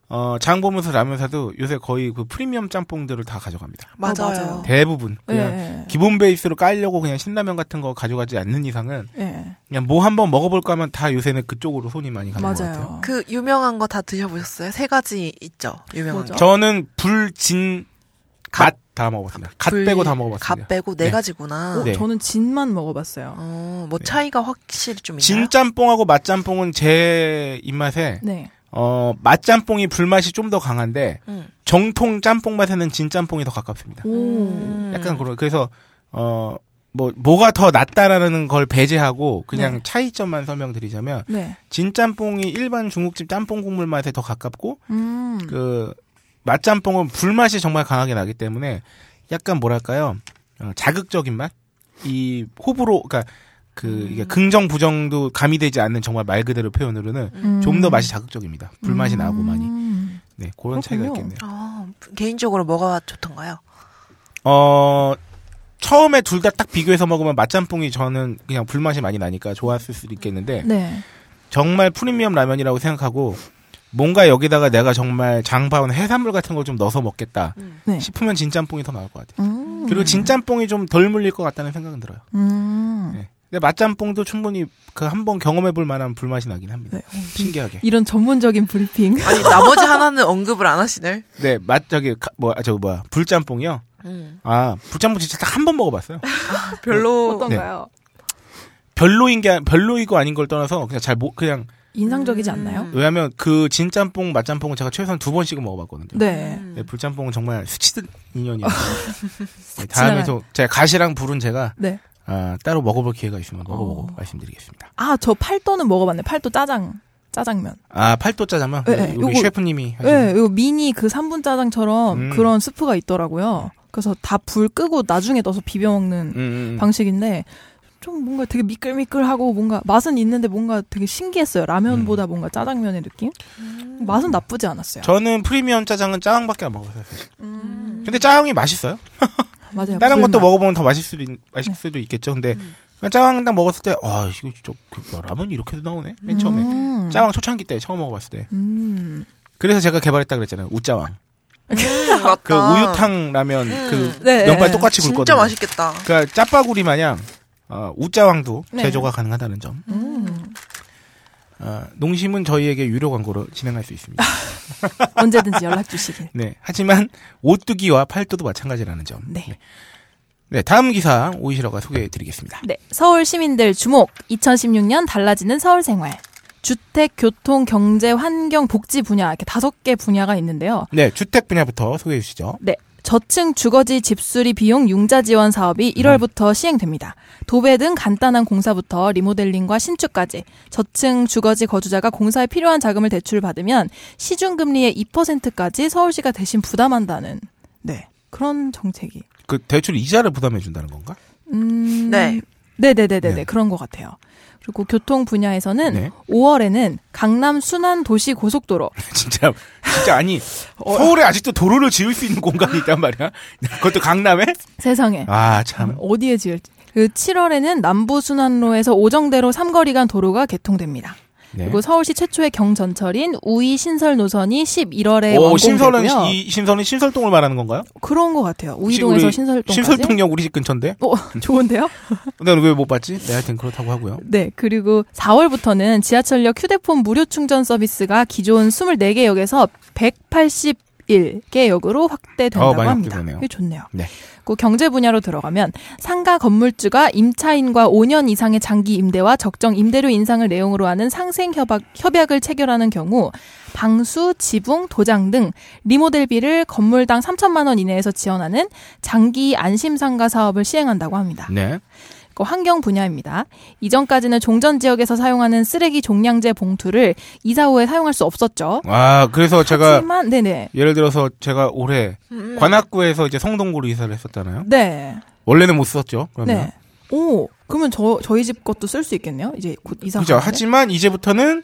S2: 어, 장 보면서 라면 사도 요새 거의 그 프리미엄 짬뽕들을 다 가져갑니다.
S5: 맞아요.
S1: 맞아요.
S2: 대부분.
S1: 예.
S2: 그냥
S1: 예.
S2: 기본 베이스로 깔려고 그냥 신라면 같은 거 가져가지 않는 이상은
S1: 예.
S2: 그냥 뭐 한번 먹어볼까 하면 다 요새는 그쪽으로 손이 많이 가는 것 같아요.
S1: 맞아요.
S5: 그 유명한 거 다 드셔보셨어요? 세 가지 있죠. 유명한
S1: 뭐죠?
S5: 게.
S2: 저는 불, 진, 갓 다 먹어봤습니다. 갓
S5: 불,
S2: 빼고 다 먹어봤습니다.
S5: 갓 빼고 네,
S2: 네.
S5: 가지구나.
S1: 어,
S2: 네.
S1: 저는 진만 먹어봤어요.
S5: 어, 뭐 차이가 확실히 좀 있나요?
S2: 진 짬뽕하고 맛 짬뽕은 제 입맛에
S1: 네.
S2: 어, 맛 짬뽕이 불맛이 좀 더 강한데
S5: 음.
S2: 정통 짬뽕 맛에는 진 짬뽕이 더 가깝습니다.
S1: 오.
S5: 음.
S2: 약간 그런 그래서 어 뭐 뭐가 더 낫다라는 걸 배제하고 그냥
S1: 네.
S2: 차이점만 설명드리자면
S1: 네.
S2: 진 짬뽕이 일반 중국집 짬뽕 국물 맛에 더 가깝고
S1: 음.
S2: 그 맛짬뽕은 불맛이 정말 강하게 나기 때문에 약간 뭐랄까요 어, 자극적인 맛, 이 호불호, 그러니까 그 이게 긍정 부정도 가미되지 않는 정말 말 그대로 표현으로는
S1: 음.
S2: 좀더 맛이 자극적입니다. 불맛이 나고 많이.
S1: 음.
S2: 네 그런 차이가
S1: 그렇군요.
S2: 있겠네요.
S5: 아, 개인적으로 뭐가 좋던가요?
S2: 어 처음에 둘 다 딱 비교해서 먹으면 맛짬뽕이 저는 그냥 불맛이 많이 나니까 좋았을 수도 있겠는데
S1: 네.
S2: 정말 프리미엄 라면이라고 생각하고 뭔가 여기다가 내가 정말 장바온 해산물 같은 걸 좀 넣어서 먹겠다
S1: 네.
S2: 싶으면 진짬뽕이 더 나을 것 같아요.
S1: 음.
S2: 그리고 진짬뽕이 좀 덜 물릴 것 같다는 생각은 들어요.
S1: 음.
S2: 네. 근데 맛짬뽕도 충분히 그 한 번 경험해 볼 만한 불맛이 나긴 합니다.
S1: 네. 어,
S2: 신기하게.
S1: 이런 전문적인 브리핑.
S5: 아니 나머지 하나는 언급을 안 하시네.
S2: 네, 맛 저기 가- 뭐 아, 저 뭐야 불짬뽕이요.
S5: 음.
S2: 아 불짬뽕 진짜 딱 한 번 먹어봤어요.
S5: 별로
S1: 어떤가요?
S2: 별로인 게 별로이고 아닌 걸 떠나서 그냥 잘 못 그냥
S1: 인상적이지
S5: 음.
S1: 않나요?
S2: 왜냐하면 그 진짬뽕 맛짬뽕은 제가 최소한 두 번씩은 먹어봤거든요.
S1: 네.
S2: 네, 불짬뽕은 정말 스치듯 인연이에요. 네, 다음에 또 제가 가시랑 불은 제가
S1: 네.
S2: 아, 따로 먹어볼 기회가 있으면 먹어보고
S1: 어.
S2: 말씀드리겠습니다.
S1: 아, 저 팔도는 먹어봤네. 팔도 짜장. 짜장면.
S2: 아 팔도 짜장면
S1: 네, 네,
S2: 우리
S1: 요거-
S2: 셰프님이 하시는
S1: 네, 이거 미니 그 3분 짜장처럼
S2: 음.
S1: 그런 스프가 있더라고요. 그래서 다 불 끄고 나중에 넣어서 비벼 먹는
S2: 음, 음.
S1: 방식인데 좀 뭔가 되게 미끌미끌하고 뭔가 맛은 있는데 뭔가 되게 신기했어요. 라면보다
S2: 음.
S1: 뭔가 짜장면의 느낌? 맛은 나쁘지 않았어요.
S2: 저는 프리미엄 짜장은 짜장밖에 안 먹었어요.
S1: 음.
S2: 근데 짜장이 맛있어요.
S1: 맞아요.
S2: 다른 것도. 먹어보면 더 맛있을 수도, 있- 맛있을
S1: 네.
S2: 수도 있겠죠. 근데 그냥 짜장 딱 먹었을 때, 아 이거 진짜 그 라면 이렇게도 나오네. 맨 처음에
S1: 음.
S2: 짜장 초창기 때 처음 먹어봤을 때.
S1: 음.
S2: 그래서 제가 개발했다 그랬잖아요. 우짜왕.
S5: 음, 맞다.
S2: 그 우유탕 라면 그
S1: 네,
S2: 면발
S1: 네.
S2: 똑같이 굵거든요.
S5: 진짜 맛있겠다.
S2: 그러니까 짜파구리 마냥 어, 우짜왕도
S1: 네.
S2: 제조가 가능하다는 점.
S1: 음.
S2: 어, 농심은 저희에게 유료 광고로 진행할 수 있습니다.
S1: 언제든지 연락 주시길.
S2: 네. 하지만 오뚜기와 팔도도 마찬가지라는 점.
S1: 네.
S2: 네, 다음 기사 오이시러가 소개해 드리겠습니다.
S1: 네. 서울 시민들 주목. 2016년 달라지는 서울 생활. 주택, 교통, 경제, 환경, 복지 분야 이렇게 다섯 개 분야가 있는데요.
S2: 네, 주택 분야부터 소개해 주시죠.
S1: 네. 저층 주거지 집수리 비용 융자 지원 사업이 1월부터 시행됩니다. 도배 등 간단한 공사부터 리모델링과 신축까지 저층 주거지 거주자가 공사에 필요한 자금을 대출받으면 시중금리의 2%까지 서울시가 대신 부담한다는 네. 그런 정책이.
S2: 그 대출 이자를 부담해 준다는 건가?
S1: 음.
S5: 네.
S1: 네네네네.
S2: 네.
S1: 그런 것 같아요. 그리고 교통 분야에서는
S2: 네.
S1: 5월에는 강남 순환 도시 고속도로
S2: 진짜 진짜 아니 서울에 아직도 도로를 지을 수 있는 공간이 있단 말이야. 그것도 강남에?
S1: 세상에
S2: 아, 참.
S1: 어디에 지을지. 그 7월에는 남부 순환로에서 오정대로 삼거리 간 도로가 개통됩니다.
S2: 네.
S1: 그리고 서울시 최초의 경전철인 우이 신설 노선이 11월에
S2: 오, 신설은. 이 신설은 신설동을 말하는 건가요?
S1: 그런 것 같아요. 우이동에서 신설동까지.
S2: 신설동역 우리 집 근처인데.
S1: 어, 좋은데요?
S2: 근데 왜못 봤지? 네, 하여튼 그렇다고 하고요.
S1: 네, 그리고 4월부터는 지하철역 휴대폰 무료 충전 서비스가 기존 24개 역에서 151개 역으로 확대된다고
S2: 어,
S1: 합니다. 이게 좋네요.
S2: 네.
S1: 그 경제 분야로 들어가면 상가 건물주가 임차인과 5년 이상의 장기 임대와 적정 임대료 인상을 내용으로 하는 상생 협약, 협약을 체결하는 경우 방수, 지붕, 도장 등 리모델비를 건물당 3천만 원 이내에서 지원하는 장기 안심 상가 사업을 시행한다고 합니다.
S2: 네.
S1: 그 환경 분야입니다. 이전까지는 종전 지역에서 사용하는 쓰레기 종량제 봉투를 이사 후에 사용할 수 없었죠.
S2: 아, 그래서 제가
S1: 하지만 네네
S2: 예를 들어서 제가 올해
S5: 음.
S2: 관악구에서 이제 성동구로 이사를 했었잖아요.
S1: 네
S2: 원래는 못 썼죠. 그러면.
S1: 네. 오 그러면 저 저희 집 것도 쓸 수 있겠네요. 이제 곧 이사
S2: 그죠. 하지만 이제부터는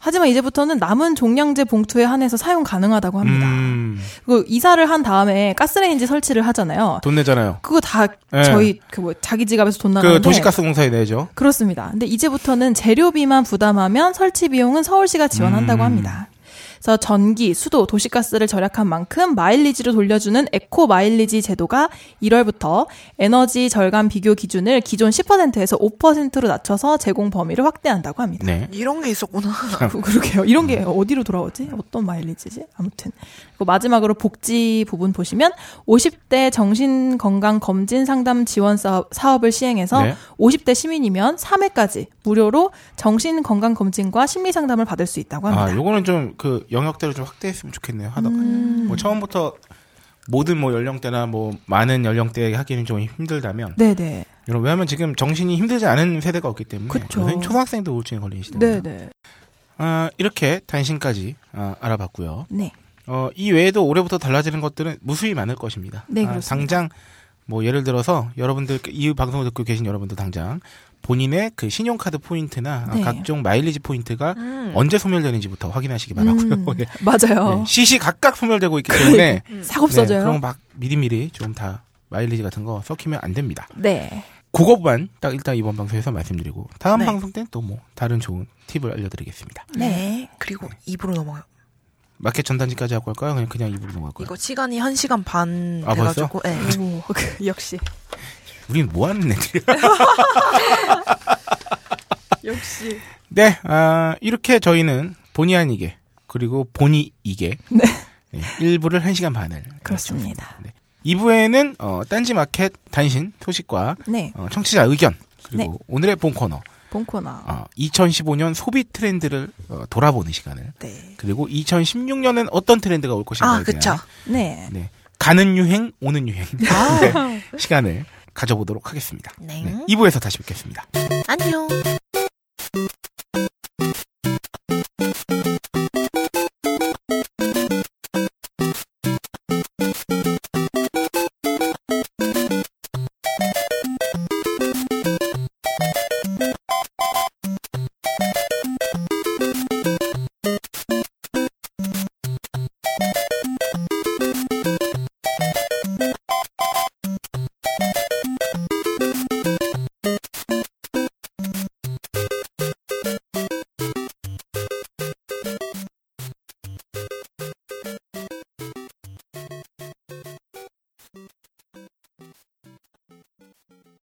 S1: 하지만 이제부터는 남은 종량제 봉투에 한해서 사용 가능하다고 합니다.
S2: 음,
S1: 그 이사를 한 다음에 가스레인지 설치를 하잖아요.
S2: 돈 내잖아요.
S1: 그거 다
S2: 네.
S1: 저희 그 뭐 자기 지갑에서 돈 나가는데
S2: 그 도시가스 공사에 내죠.
S1: 그렇습니다. 근데 이제부터는 재료비만 부담하면 설치 비용은 서울시가 지원한다고
S2: 음.
S1: 합니다. 그래서 전기, 수도, 도시가스를 절약한 만큼 마일리지로 돌려주는 에코 마일리지 제도가 1월부터 에너지 절감 비교 기준을 기존 10%에서 5%로 낮춰서 제공 범위를 확대한다고 합니다.
S2: 네.
S5: 이런 게 있었구나.
S1: 그- 그러게요. 이런 게 어디로 돌아오지? 어떤 마일리지지? 아무튼. 마지막으로 복지 부분 보시면 50대 정신건강검진 상담 지원 사업, 사업 을 시행해서
S2: 네.
S1: 50대 시민이면 3회까지 무료로 정신건강검진과 심리상담을 받을 수 있다고 합니다.
S2: 아, 요거는 좀 그 영역대로 좀 확대했으면 좋겠네요. 하다가
S1: 음.
S2: 뭐 처음부터 모든 뭐 연령대나 뭐 많은 연령대에 하기는 좀 힘들다면
S1: 네네.
S2: 이런 왜냐하면 지금 정신이 힘들지 않은 세대가 없기 때문에
S1: 그쵸.
S2: 초등학생도 우울증에 시대입니다.
S1: 네네.
S2: 아, 이렇게 단신까지 아, 알아봤고요.
S1: 네.
S2: 어, 이 외에도 올해부터 달라지는 것들은 무수히 많을 것입니다.
S1: 네,
S2: 아,
S1: 그렇습니다.
S2: 당장 뭐 예를 들어서 여러분들 이 방송을 듣고 계신 여러분들 당장 본인의 그 신용카드 포인트나 아,
S1: 네.
S2: 각종 마일리지 포인트가
S5: 음.
S2: 언제 소멸되는지부터 확인하시기 바라고요.
S1: 음,
S2: 예.
S1: 맞아요.
S2: 네, 시시각각 소멸되고 있기 때문에
S1: 사고
S2: 네,
S1: 써져요.
S2: 그럼 막 미리미리 좀 다 마일리지 같은 거 썩히면 안 됩니다.
S1: 네.
S2: 그것만 딱 일단 이번 방송에서 말씀드리고 다음
S5: 네.
S2: 방송 때는 또 뭐 다른 좋은 팁을 알려드리겠습니다.
S5: 네. 그리고 입으로 넘어가요.
S2: 마켓 전단지까지 하고 할까요? 그냥 그냥 입으로 넘어갈까요?
S5: 이거 시간이 한 시간 반
S2: 아,
S5: 돼가지고. 네.
S1: 오, 그, 역시.
S2: 우린 뭐 하는 애들이야?
S1: 역시.
S2: 네, 아, 이렇게 저희는 본의 아니게 그리고 본의 이게
S1: 네.
S2: 네, 1부를 1시간 반을
S1: 그렇습니다.
S2: 네. 2부에는 어, 딴지 마켓 단신 소식과
S1: 네.
S2: 어, 청취자 의견 그리고
S1: 네.
S2: 오늘의 본 코너
S1: 본 코너.
S2: 어, 2015년 소비 트렌드를 어, 돌아보는 시간을
S5: 네.
S2: 그리고 2016년엔 어떤 트렌드가 올 것인가에
S5: 아, 그쵸.
S2: 대한
S1: 네.
S2: 네, 가는 유행 오는 유행 네, 시간을 가져보도록 하겠습니다.
S5: 네.
S2: 네, 2부에서 다시 뵙겠습니다.
S5: 안녕.